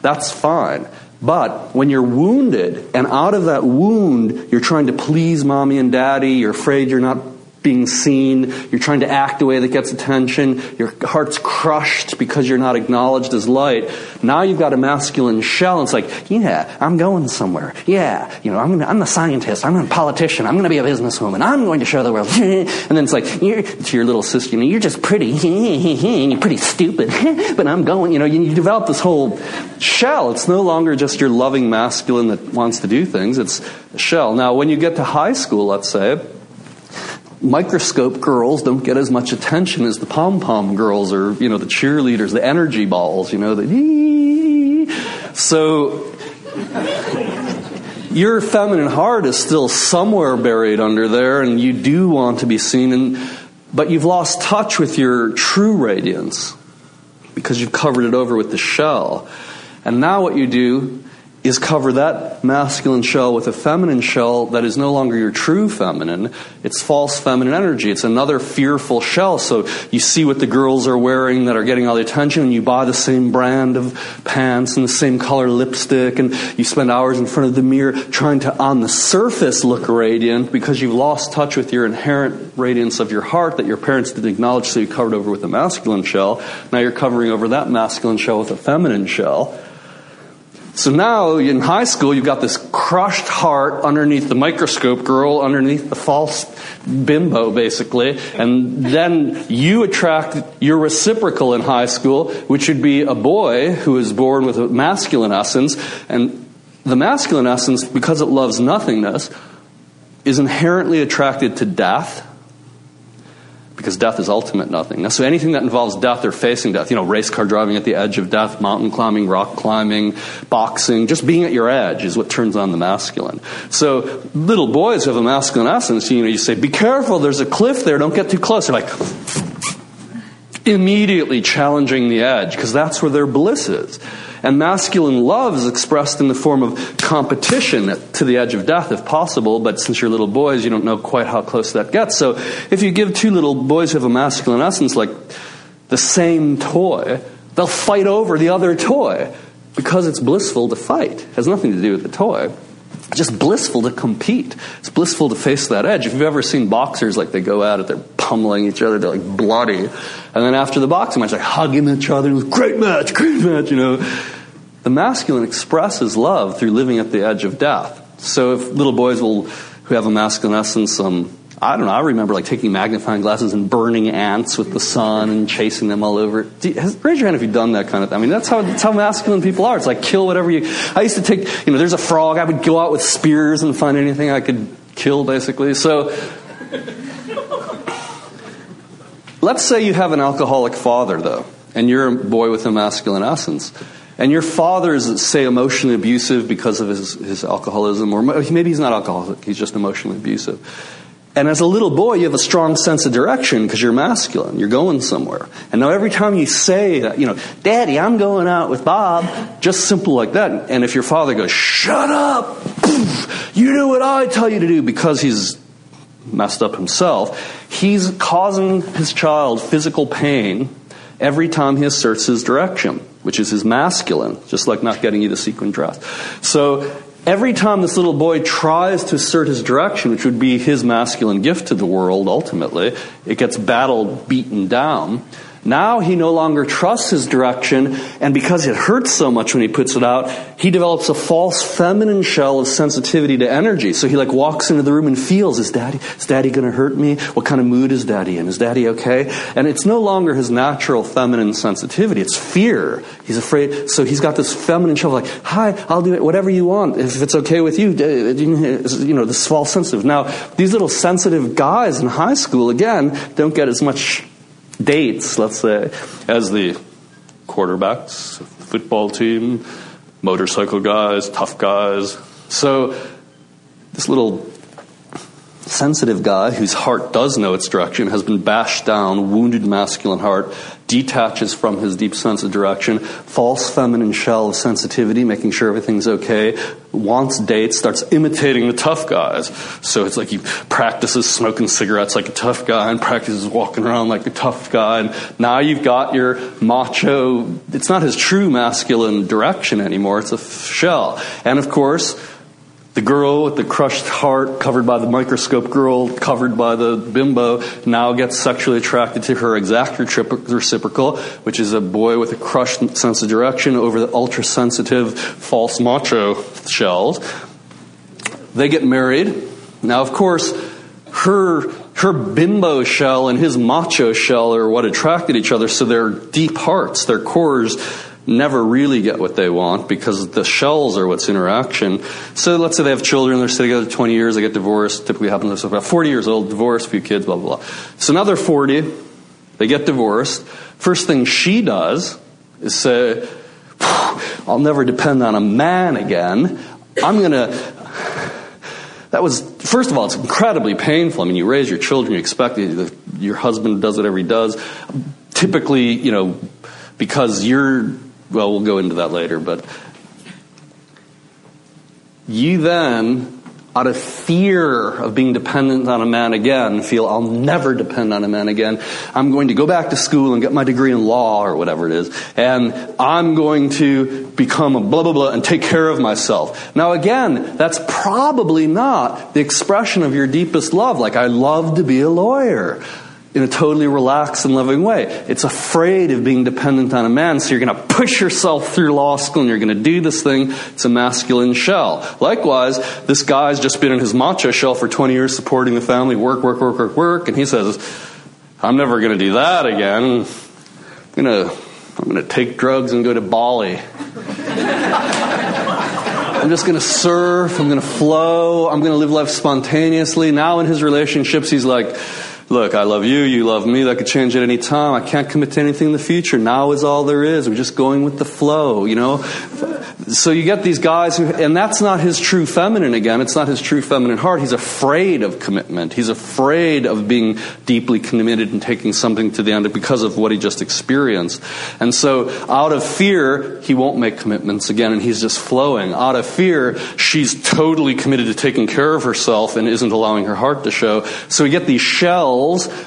That's fine. But when you're wounded, and out of that wound, you're trying to please mommy and daddy, you're afraid you're not being seen. You're trying to act the way that gets attention. Your heart's crushed because you're not acknowledged as light. Now you've got a masculine shell. And it's like, yeah, I'm going somewhere. Yeah, you know, I'm, gonna, I'm the scientist. I'm a politician. I'm going to be a businesswoman. I'm going to show the world. and then it's like, you're, to your little sister, you know, you're just pretty. you're pretty stupid. but I'm going, you know, you, you develop this whole shell. It's no longer just your loving masculine that wants to do things. It's a shell. Now, when you get to high school, let's say, microscope girls don't get as much attention as the pom pom girls or you know the cheerleaders, the energy balls. You know the so. Your feminine heart is still somewhere buried under there, and you do want to be seen, and, but you've lost touch with your true radiance because you've covered it over with the shell. And now what you do is cover that masculine shell with a feminine shell that is no longer your true feminine. It's false feminine energy. It's another fearful shell. So you see what the girls are wearing that are getting all the attention, and you buy the same brand of pants and the same color lipstick, and you spend hours in front of the mirror trying to, on the surface, look radiant because you've lost touch with your inherent radiance of your heart that your parents didn't acknowledge, so you covered over with a masculine shell. Now you're covering over that masculine shell with a feminine shell. So now in high school, you've got this crushed heart underneath the microscope girl, underneath the false bimbo, basically. And then you attract your reciprocal in high school, which would be a boy who is born with a masculine essence. And the masculine essence, because it loves nothingness, is inherently attracted to death because death is ultimate nothingness. So anything that involves death or facing death, you know, race car driving at the edge of death, mountain climbing, rock climbing, boxing, just being at your edge is what turns on the masculine. So little boys who have a masculine essence, you know, you say, be careful, there's a cliff there, don't get too close. They're like, immediately challenging the edge because that's where their bliss is. And masculine love is expressed in the form of competition to the edge of death, if possible. But since you're little boys, you don't know quite how close that gets. So if you give two little boys who have a masculine essence, like the same toy, they'll fight over the other toy because it's blissful to fight. It has nothing to do with the toy. Just blissful to compete. It's blissful to face that edge. If you've ever seen boxers, like they go out it, they're pummeling each other, they're like bloody. And then after the boxing match, like hugging each other, great match, great match, you know. The masculine expresses love through living at the edge of death. So if little boys will, who have a masculine essence, um, I don't know. I remember like taking magnifying glasses and burning ants with the sun and chasing them all over. You, raise your hand if you've done that kind of thing. I mean, that's how that's how masculine people are. It's like kill whatever you. I used to take. You know, there's a frog. I would go out with spears and find anything I could kill, basically. So. Let's say you have an alcoholic father, though, and you're a boy with a masculine essence and your father is, say, emotionally abusive because of his, his alcoholism, or maybe he's not alcoholic, he's just emotionally abusive. And as a little boy, you have a strong sense of direction because you're masculine. You're going somewhere. And now every time you say, uh, you know, Daddy, I'm going out with Bob, just simple like that. And if your father goes, Shut up! You do what I tell you to do because he's messed up himself, he's causing his child physical pain every time he asserts his direction, which is his masculine, just like not getting you the sequin dress. So every time this little boy tries to assert his direction, which would be his masculine gift to the world ultimately, it gets battled, beaten down. Now he no longer trusts his direction, and because it hurts so much when he puts it out, he develops a false feminine shell of sensitivity to energy. So he like walks into the room and feels, is daddy, is daddy gonna hurt me? What kind of mood is daddy in? Is daddy okay? And it's no longer his natural feminine sensitivity, it's fear. He's afraid, so he's got this feminine shell like, hi, I'll do it, whatever you want, if it's okay with you, uh, uh, you know, this false sensitive. Now, these little sensitive guys in high school, again, don't get as much dates, let's say, as the quarterbacks, football team, motorcycle guys, tough guys. So this little sensitive guy whose heart does know its direction has been bashed down, wounded masculine heart, detaches from his deep sense of direction, false feminine shell of sensitivity, making sure everything's okay, wants dates, starts imitating the tough guys. So it's like he practices smoking cigarettes like a tough guy and practices walking around like a tough guy. And now you've got your macho, it's not his true masculine direction anymore, it's a shell. And of course, the girl with the crushed heart, covered by the microscope girl, covered by the bimbo, now gets sexually attracted to her exact reciprocal, which is a boy with a crushed sense of direction over the ultra sensitive false macho shells. They get married. Now, of course, her her bimbo shell and his macho shell are what attracted each other, so their deep hearts, their cores, never really get what they want because the shells are what's interaction. So let's say they have children, they're sitting together 20 years, they get divorced, typically happens about 40 years old, divorced, few kids, blah, blah, blah. So now they're 40, they get divorced. First thing she does is say, I'll never depend on a man again. I'm going to. That was, first of all, it's incredibly painful. I mean, you raise your children, you expect your husband does whatever he does. Typically, you know, because you're well, we'll go into that later, but you then, out of fear of being dependent on a man again, feel I'll never depend on a man again. I'm going to go back to school and get my degree in law or whatever it is, and I'm going to become a blah blah blah and take care of myself. Now again, that's probably not the expression of your deepest love, like I love to be a lawyer in a totally relaxed and loving way. It's afraid of being dependent on a man, so you're going to push yourself through law school and you're going to do this thing. It's a masculine shell. Likewise, this guy's just been in his macho shell for 20 years supporting the family, work, work, work, work, work, and he says, I'm never going to do that again. I'm going to, I'm going to take drugs and go to Bali. I'm just going to surf. I'm going to flow. I'm going to live life spontaneously. Now in his relationships, he's like, look, I love you, you love me, that could change at any time. I can't commit to anything in the future. Now is all there is. We're just going with the flow, you know? So you get these guys who, and that's not his true feminine again. It's not his true feminine heart. He's afraid of commitment. He's afraid of being deeply committed and taking something to the end because of what he just experienced. And so out of fear, he won't make commitments again and he's just flowing. Out of fear, she's totally committed to taking care of herself and isn't allowing her heart to show. So we get these shells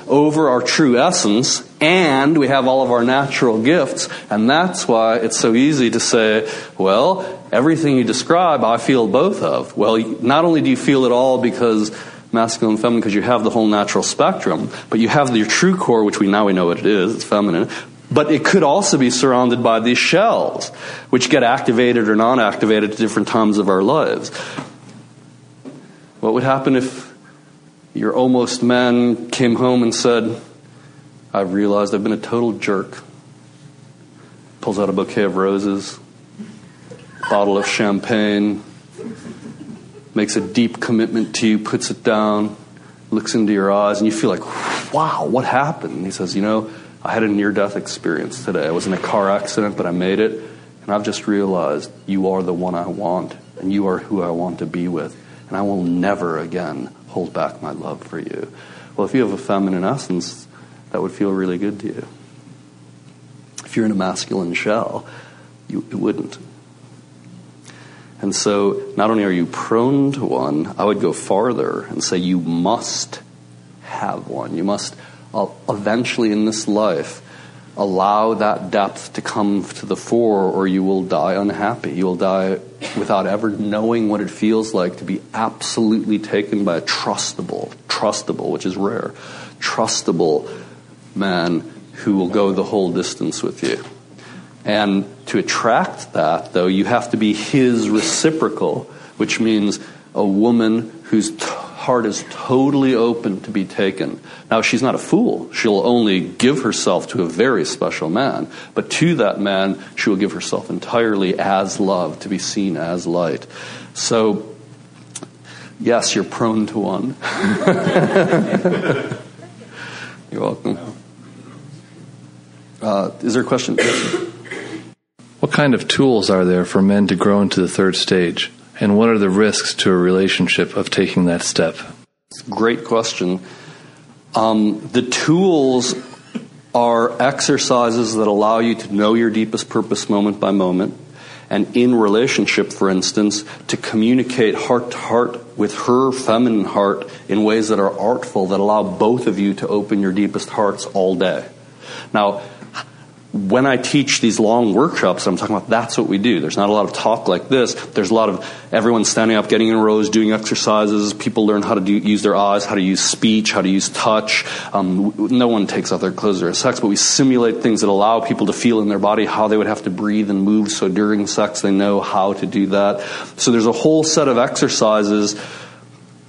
over our true essence and we have all of our natural gifts. And that's why it's so easy to say, well, everything you describe, I feel both of. Well, not only do you feel it all because masculine and feminine because you have the whole natural spectrum, but you have your true core, which we now we know what it is, it's feminine. But it could also be surrounded by these shells, which get activated or non activated at different times of our lives. What would happen if your almost man came home and said, I've realized I've been a total jerk? Pulls out a bouquet of roses, a bottle of champagne, makes a deep commitment to you, puts it down, looks into your eyes, and you feel like, wow, what happened? And he says, You know, I had a near death experience today. I was in a car accident, but I made it, and I've just realized you are the one I want, and you are who I want to be with, and I will never again hold back my love for you. Well, if you have a feminine essence, that would feel really good to you. If you're in a masculine shell, you, it wouldn't. And so, not only are you prone to one, I would go farther and say you must have one. You must uh, eventually in this life allow that depth to come to the fore, or you will die unhappy. You will die without ever knowing what it feels like to be absolutely taken by a trustable, trustable, which is rare, trustable man who will go the whole distance with you. And to attract that, though, you have to be his reciprocal, which means a woman whose t- heart is totally open to be taken. Now, she's not a fool. She'll only give herself to a very special man. But to that man, she will give herself entirely as love, to be seen as light. So, yes, you're prone to one. you're welcome. Uh, is there a question? What kind of tools are there for men to grow into the third stage? And what are the risks to a relationship of taking that step? Great question. Um, the tools are exercises that allow you to know your deepest purpose moment by moment. And in relationship, for instance, to communicate heart to heart with her feminine heart in ways that are artful, that allow both of you to open your deepest hearts all day. Now, when I teach these long workshops, I'm talking about that's what we do. There's not a lot of talk like this. There's a lot of everyone standing up, getting in rows, doing exercises. People learn how to do, use their eyes, how to use speech, how to use touch. Um, no one takes off their clothes during sex, but we simulate things that allow people to feel in their body how they would have to breathe and move. So during sex, they know how to do that. So there's a whole set of exercises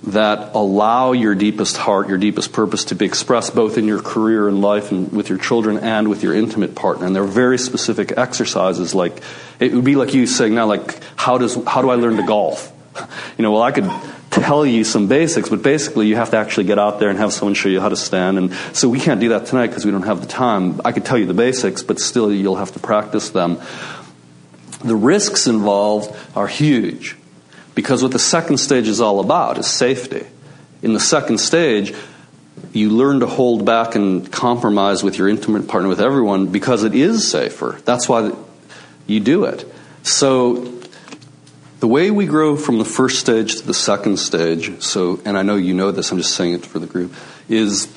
that allow your deepest heart, your deepest purpose to be expressed both in your career and life and with your children and with your intimate partner. And they're very specific exercises like it would be like you saying now like how does how do I learn to golf? You know, well I could tell you some basics, but basically you have to actually get out there and have someone show you how to stand. And so we can't do that tonight because we don't have the time. I could tell you the basics, but still you'll have to practice them. The risks involved are huge. Because what the second stage is all about is safety. In the second stage, you learn to hold back and compromise with your intimate partner, with everyone, because it is safer. That's why you do it. So, the way we grow from the first stage to the second stage, so, and I know you know this, I'm just saying it for the group, is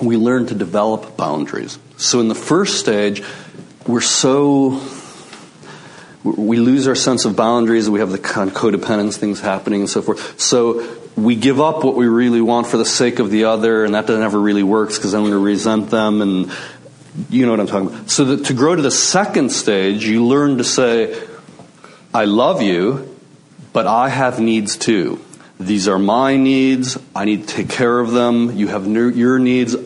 we learn to develop boundaries. So, in the first stage, we're so we lose our sense of boundaries. We have the kind of codependence things happening and so forth. So we give up what we really want for the sake of the other, and that never really works because then we resent them, and you know what I'm talking about. So to grow to the second stage, you learn to say, "I love you, but I have needs too." These are my needs. I need to take care of them. You have your needs.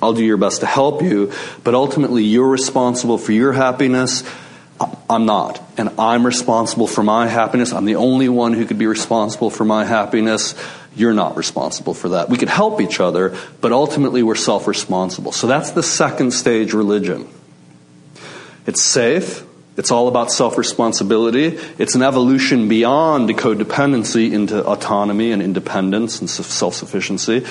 I'll do your best to help you. But ultimately, you're responsible for your happiness. I'm not. And I'm responsible for my happiness. I'm the only one who could be responsible for my happiness. You're not responsible for that. We could help each other, but ultimately we're self responsible. So that's the second stage religion. It's safe. It's all about self responsibility. It's an evolution beyond codependency into autonomy and independence and self sufficiency.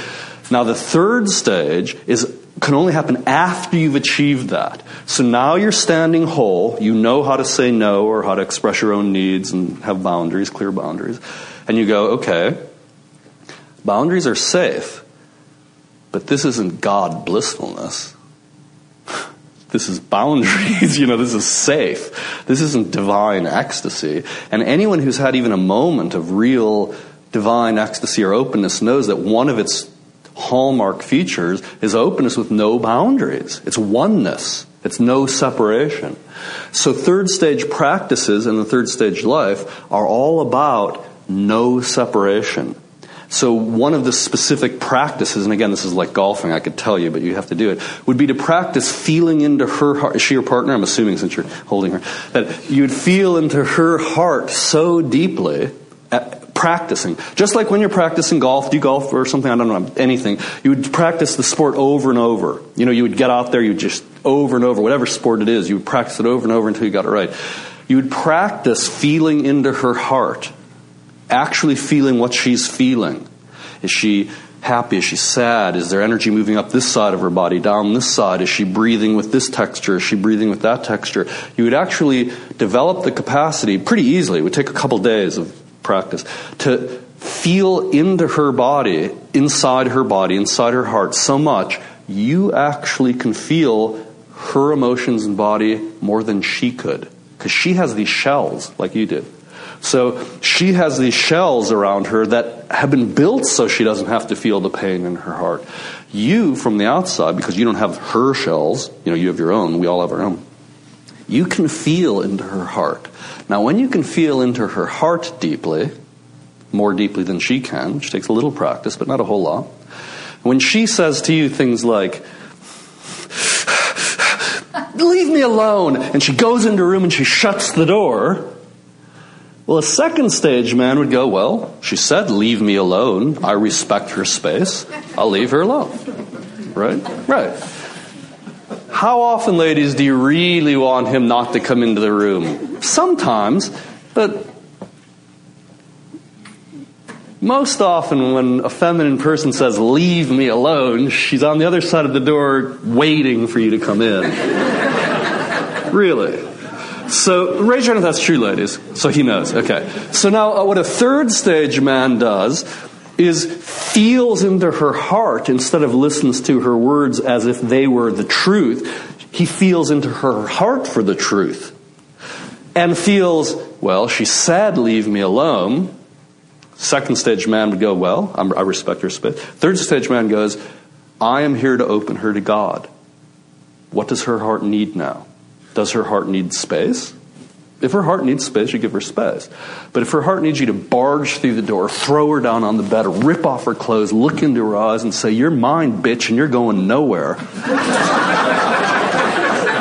Now, the third stage is can only happen after you've achieved that. So now you're standing whole. You know how to say no or how to express your own needs and have boundaries, clear boundaries. And you go, okay, boundaries are safe, but this isn't God blissfulness. this is boundaries, you know, this is safe. This isn't divine ecstasy. And anyone who's had even a moment of real divine ecstasy or openness knows that one of its hallmark features is openness with no boundaries. It's oneness. It's no separation. So third stage practices in the third stage life are all about no separation. So one of the specific practices, and again, this is like golfing, I could tell you, but you have to do it, would be to practice feeling into her heart. She your partner? I'm assuming since you're holding her. That you'd feel into her heart so deeply, practicing. Just like when you're practicing golf, do you golf or something? I don't know, anything. You would practice the sport over and over. You know, you would get out there, you would just over and over, whatever sport it is, you would practice it over and over until you got it right. You would practice feeling into her heart actually feeling what she's feeling. Is she happy? Is she sad? Is there energy moving up this side of her body, down this side? Is she breathing with this texture? Is she breathing with that texture? You would actually develop the capacity pretty easily. It would take a couple days of practice to feel into her body, inside her body, inside her heart so much you actually can feel her emotions and body more than she could because she has these shells like you did. So she has these shells around her that have been built so she doesn't have to feel the pain in her heart. You, from the outside, because you don't have her shells, you know, you have your own, we all have our own, you can feel into her heart. Now, when you can feel into her heart deeply, more deeply than she can, which takes a little practice, but not a whole lot, when she says to you things like, Leave me alone, and she goes into a room and she shuts the door, well, a second stage man would go, Well, she said, leave me alone. I respect her space. I'll leave her alone. Right? Right. How often, ladies, do you really want him not to come into the room? Sometimes, but most often when a feminine person says, Leave me alone, she's on the other side of the door waiting for you to come in. really. So raise your hand if that's true, ladies. So he knows. Okay. So now, uh, what a third stage man does is feels into her heart instead of listens to her words as if they were the truth. He feels into her heart for the truth and feels, well, she said, leave me alone. Second stage man would go, well, I'm, i respect her space. Third stage man goes, I am here to open her to God. What does her heart need now? Does her heart need space? If her heart needs space, you give her space. But if her heart needs you to barge through the door, throw her down on the bed, rip off her clothes, look into her eyes, and say, You're mine, bitch, and you're going nowhere,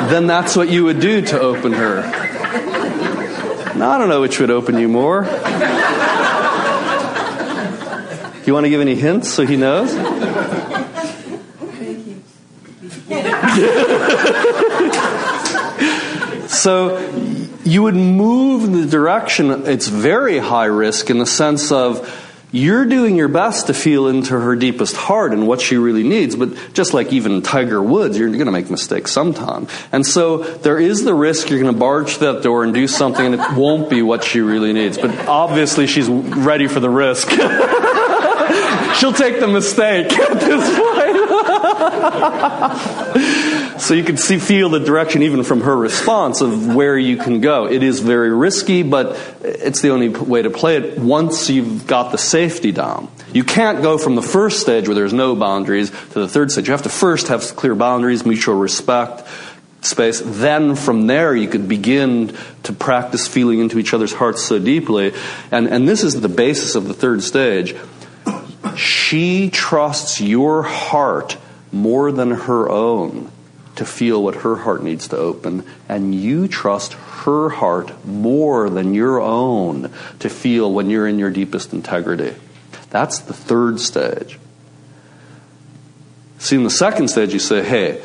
then that's what you would do to open her. Now, I don't know which would open you more. Do you want to give any hints so he knows? So you would move in the direction, it's very high risk in the sense of you're doing your best to feel into her deepest heart and what she really needs, but just like even Tiger Woods, you're going to make mistakes sometime. And so there is the risk you're going to barge that door and do something and it won't be what she really needs. But obviously she's ready for the risk. She'll take the mistake at this point. so you can see, feel the direction even from her response of where you can go. It is very risky, but it's the only way to play it once you've got the safety down. You can't go from the first stage where there's no boundaries to the third stage. You have to first have clear boundaries, mutual respect, space. Then from there, you could begin to practice feeling into each other's hearts so deeply. And, and this is the basis of the third stage she trusts your heart more than her own to feel what her heart needs to open, and you trust her heart more than your own to feel when you're in your deepest integrity. That's the third stage. See, in the second stage, you say, Hey,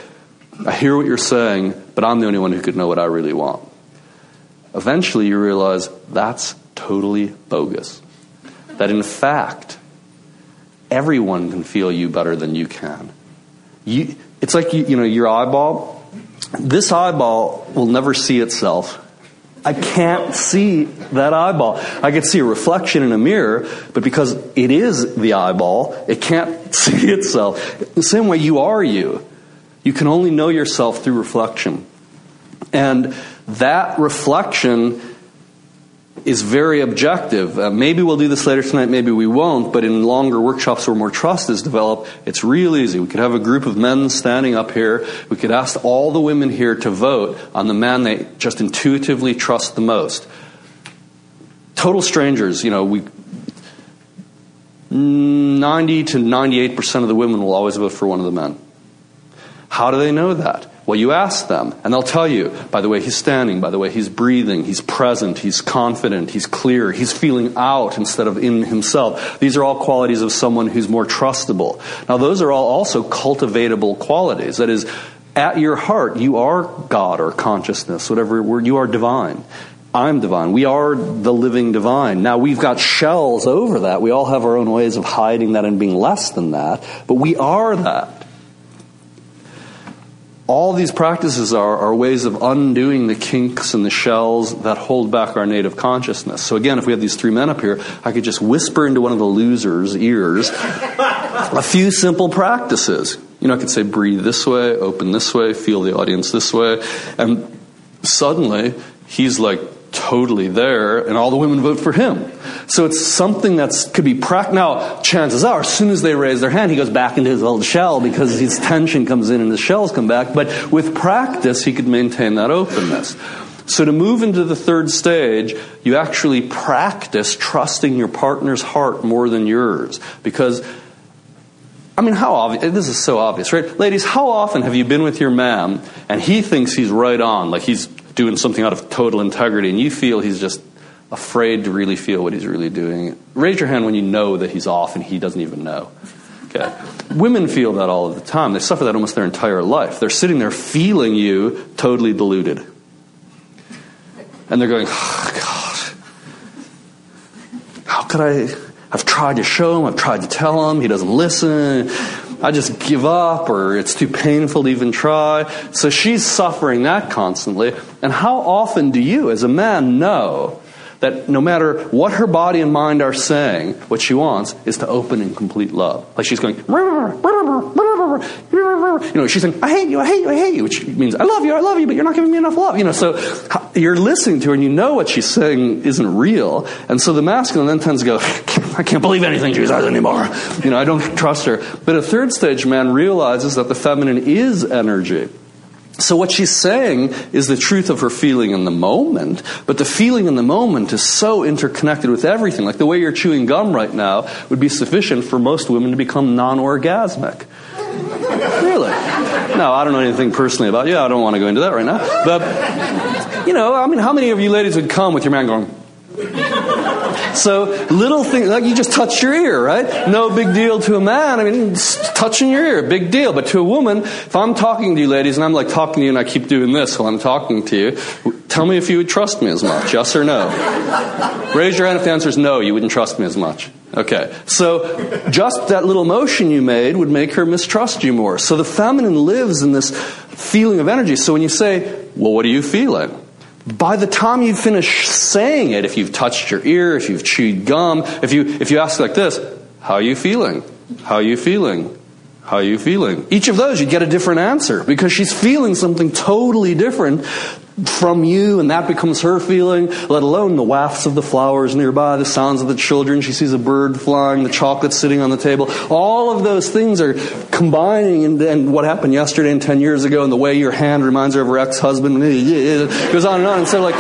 I hear what you're saying, but I'm the only one who could know what I really want. Eventually, you realize that's totally bogus. That in fact, everyone can feel you better than you can. You, it's like you, you know your eyeball. This eyeball will never see itself. I can't see that eyeball. I can see a reflection in a mirror, but because it is the eyeball, it can't see itself. The same way you are you. You can only know yourself through reflection. And that reflection is very objective. Uh, maybe we'll do this later tonight, maybe we won't, but in longer workshops where more trust is developed, it's real easy. We could have a group of men standing up here. We could ask all the women here to vote on the man they just intuitively trust the most. Total strangers, you know, we 90 to 98% of the women will always vote for one of the men. How do they know that? Well, you ask them, and they'll tell you by the way he's standing, by the way he's breathing, he's present, he's confident, he's clear, he's feeling out instead of in himself. These are all qualities of someone who's more trustable. Now, those are all also cultivatable qualities. That is, at your heart, you are God or consciousness, whatever word, you are divine. I'm divine. We are the living divine. Now we've got shells over that. We all have our own ways of hiding that and being less than that, but we are that all these practices are, are ways of undoing the kinks and the shells that hold back our native consciousness. So again, if we have these three men up here, I could just whisper into one of the losers' ears a few simple practices. You know, I could say, breathe this way, open this way, feel the audience this way. And suddenly, he's like totally there, and all the women vote for him. So it's something that could be practiced. Now, chances are, as soon as they raise their hand, he goes back into his old shell because his tension comes in and his shells come back. But with practice, he could maintain that openness. So to move into the third stage, you actually practice trusting your partner's heart more than yours. Because, I mean, how obvious, this is so obvious, right? Ladies, how often have you been with your man and he thinks he's right on, like he's doing something out of total integrity, and you feel he's just afraid to really feel what he's really doing. Raise your hand when you know that he's off and he doesn't even know. Okay. Women feel that all of the time. They suffer that almost their entire life. They're sitting there feeling you totally deluded. And they're going, oh, God, how could I? I've tried to show him, I've tried to tell him, he doesn't listen. I just give up or it's too painful to even try. So she's suffering that constantly. And how often do you, as a man, know that no matter what her body and mind are saying, what she wants is to open in complete love. Like she's going, you know, she's saying, I hate you, I hate you, I hate you, which means I love you, I love you, but you're not giving me enough love. You know, so you're listening to her and you know what she's saying isn't real. And so the masculine then tends to go, I can't believe anything she says anymore. You know, I don't trust her. But a third stage man realizes that the feminine is energy. So what she's saying is the truth of her feeling in the moment, but the feeling in the moment is so interconnected with everything. Like the way you're chewing gum right now would be sufficient for most women to become non-orgasmic. really? No, I don't know anything personally about you. I don't want to go into that right now. But, you know, I mean, how many of you ladies would come with your man going, so little things like you just touched your ear, right? No big deal to a man. I mean, touching your ear, big deal. But to a woman, if I'm talking to you, ladies, and I'm like talking to you, and I keep doing this while I'm talking to you, tell me if you would trust me as much, yes or no. Raise your hand if the answer is no. You wouldn't trust me as much. Okay. So just that little motion you made would make her mistrust you more. So the feminine lives in this feeling of energy. So when you say, "Well, what are you feeling?" By the time you finish saying it, if you've touched your ear, if you've chewed gum, if you, if you ask like this, how are you feeling? How are you feeling? How are you feeling? Each of those, you get a different answer because she's feeling something totally different from you, and that becomes her feeling, let alone the wafts of the flowers nearby, the sounds of the children. She sees a bird flying, the chocolate sitting on the table. All of those things are combining, and, and what happened yesterday and 10 years ago, and the way your hand reminds her of her ex husband. Goes on and on. And so, like,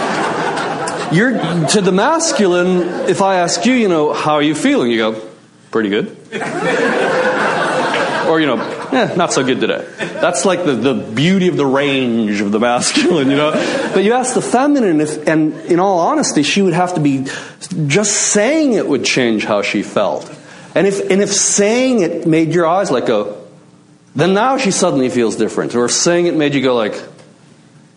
you're to the masculine, if I ask you, you know, how are you feeling? You go, pretty good. or, you know, eh, not so good today. That's like the, the beauty of the range of the masculine, you know? But you ask the feminine, if, and in all honesty, she would have to be, just saying it would change how she felt. And if, and if saying it made your eyes like go, then now she suddenly feels different. Or if saying it made you go like,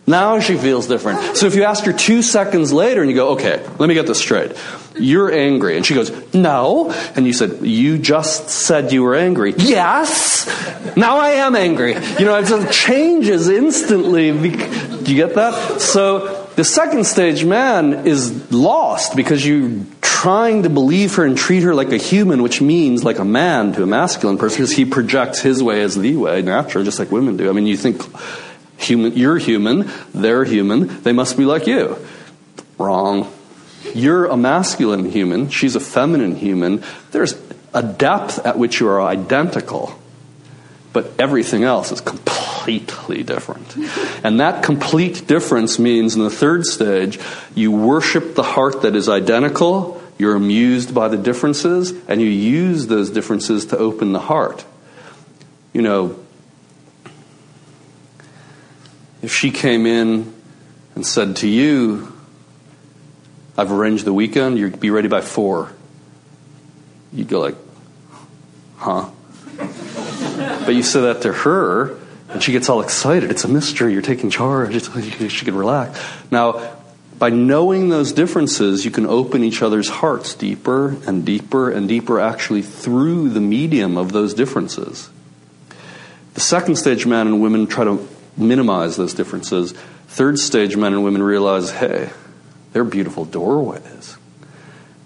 now she feels different. So if you ask her two seconds later and you go, okay, let me get this straight. You're angry. And she goes, no. And you said, you just said you were angry. Yes. Now I am angry. You know, it just changes instantly. Do you get that? So the second stage man is lost because you're trying to believe her and treat her like a human, which means like a man to a masculine person, because he projects his way as the way, naturally, just like women do. I mean, you think human, you're human, they're human, they must be like you. Wrong. You're a masculine human, she's a feminine human. There's a depth at which you are identical, but everything else is completely different. And that complete difference means in the third stage, you worship the heart that is identical, you're amused by the differences, and you use those differences to open the heart. You know, if she came in and said to you, I've arranged the weekend, you'd be ready by four. You'd go like, huh? but you say that to her, and she gets all excited. It's a mystery. You're taking charge. She can relax. Now, by knowing those differences, you can open each other's hearts deeper and deeper and deeper, actually, through the medium of those differences. The second stage men and women try to minimize those differences. Third stage men and women realize, hey, they're beautiful doorways.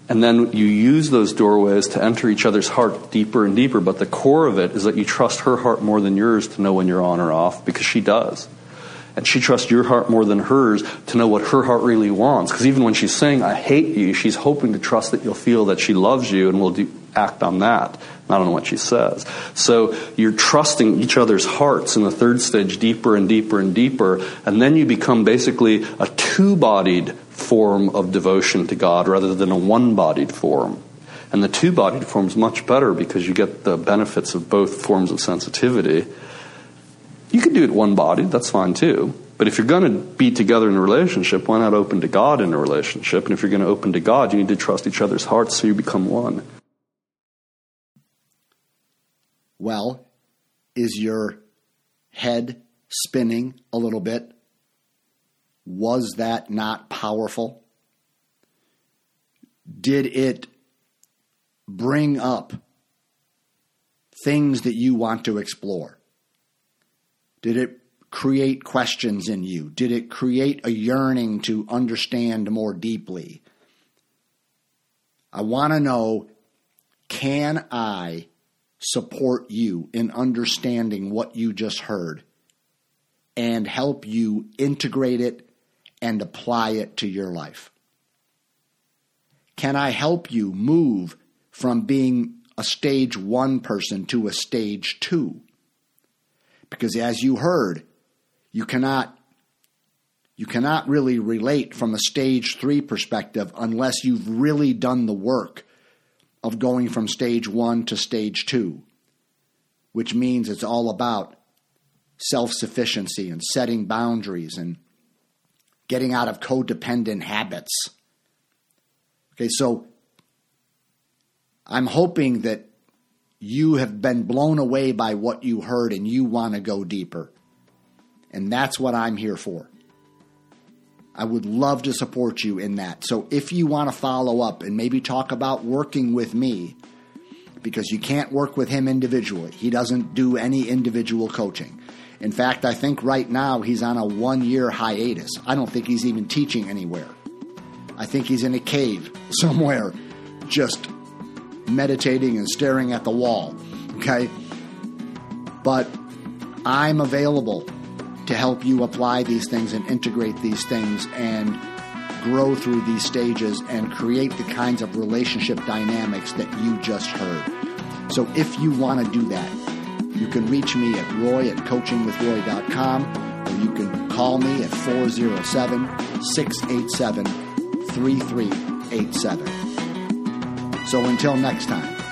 And then you use those doorways to enter each other's heart deeper and deeper. But the core of it is that you trust her heart more than yours to know when you're on or off, because she does. And she trusts your heart more than hers to know what her heart really wants. Because even when she's saying, I hate you, she's hoping to trust that you'll feel that she loves you and will do, act on that, not on what she says. So you're trusting each other's hearts in the third stage deeper and deeper and deeper. And then you become basically a two bodied form of devotion to God rather than a one bodied form. And the two bodied form is much better because you get the benefits of both forms of sensitivity. You can do it one bodied, that's fine too. But if you're going to be together in a relationship, why not open to God in a relationship? And if you're going to open to God, you need to trust each other's hearts so you become one. Well, is your head spinning a little bit? Was that not powerful? Did it bring up things that you want to explore? Did it create questions in you? Did it create a yearning to understand more deeply? I want to know can I support you in understanding what you just heard and help you integrate it and apply it to your life? Can I help you move from being a stage one person to a stage two? Because as you heard, you cannot you cannot really relate from a stage three perspective unless you've really done the work of going from stage one to stage two, which means it's all about self sufficiency and setting boundaries and getting out of codependent habits. Okay, so I'm hoping that you have been blown away by what you heard and you want to go deeper. And that's what I'm here for. I would love to support you in that. So if you want to follow up and maybe talk about working with me, because you can't work with him individually, he doesn't do any individual coaching. In fact, I think right now he's on a one year hiatus. I don't think he's even teaching anywhere. I think he's in a cave somewhere, just meditating and staring at the wall. Okay? But I'm available to help you apply these things and integrate these things and grow through these stages and create the kinds of relationship dynamics that you just heard. So if you want to do that, you can reach me at roy at coachingwithroy.com or you can call me at 407 687 3387. So until next time.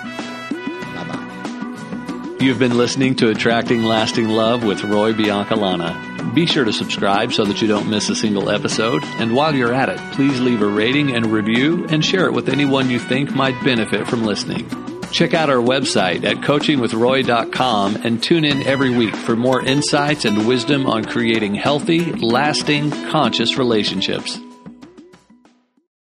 You've been listening to Attracting Lasting Love with Roy Biancalana. Be sure to subscribe so that you don't miss a single episode. And while you're at it, please leave a rating and review and share it with anyone you think might benefit from listening. Check out our website at coachingwithroy.com and tune in every week for more insights and wisdom on creating healthy, lasting, conscious relationships.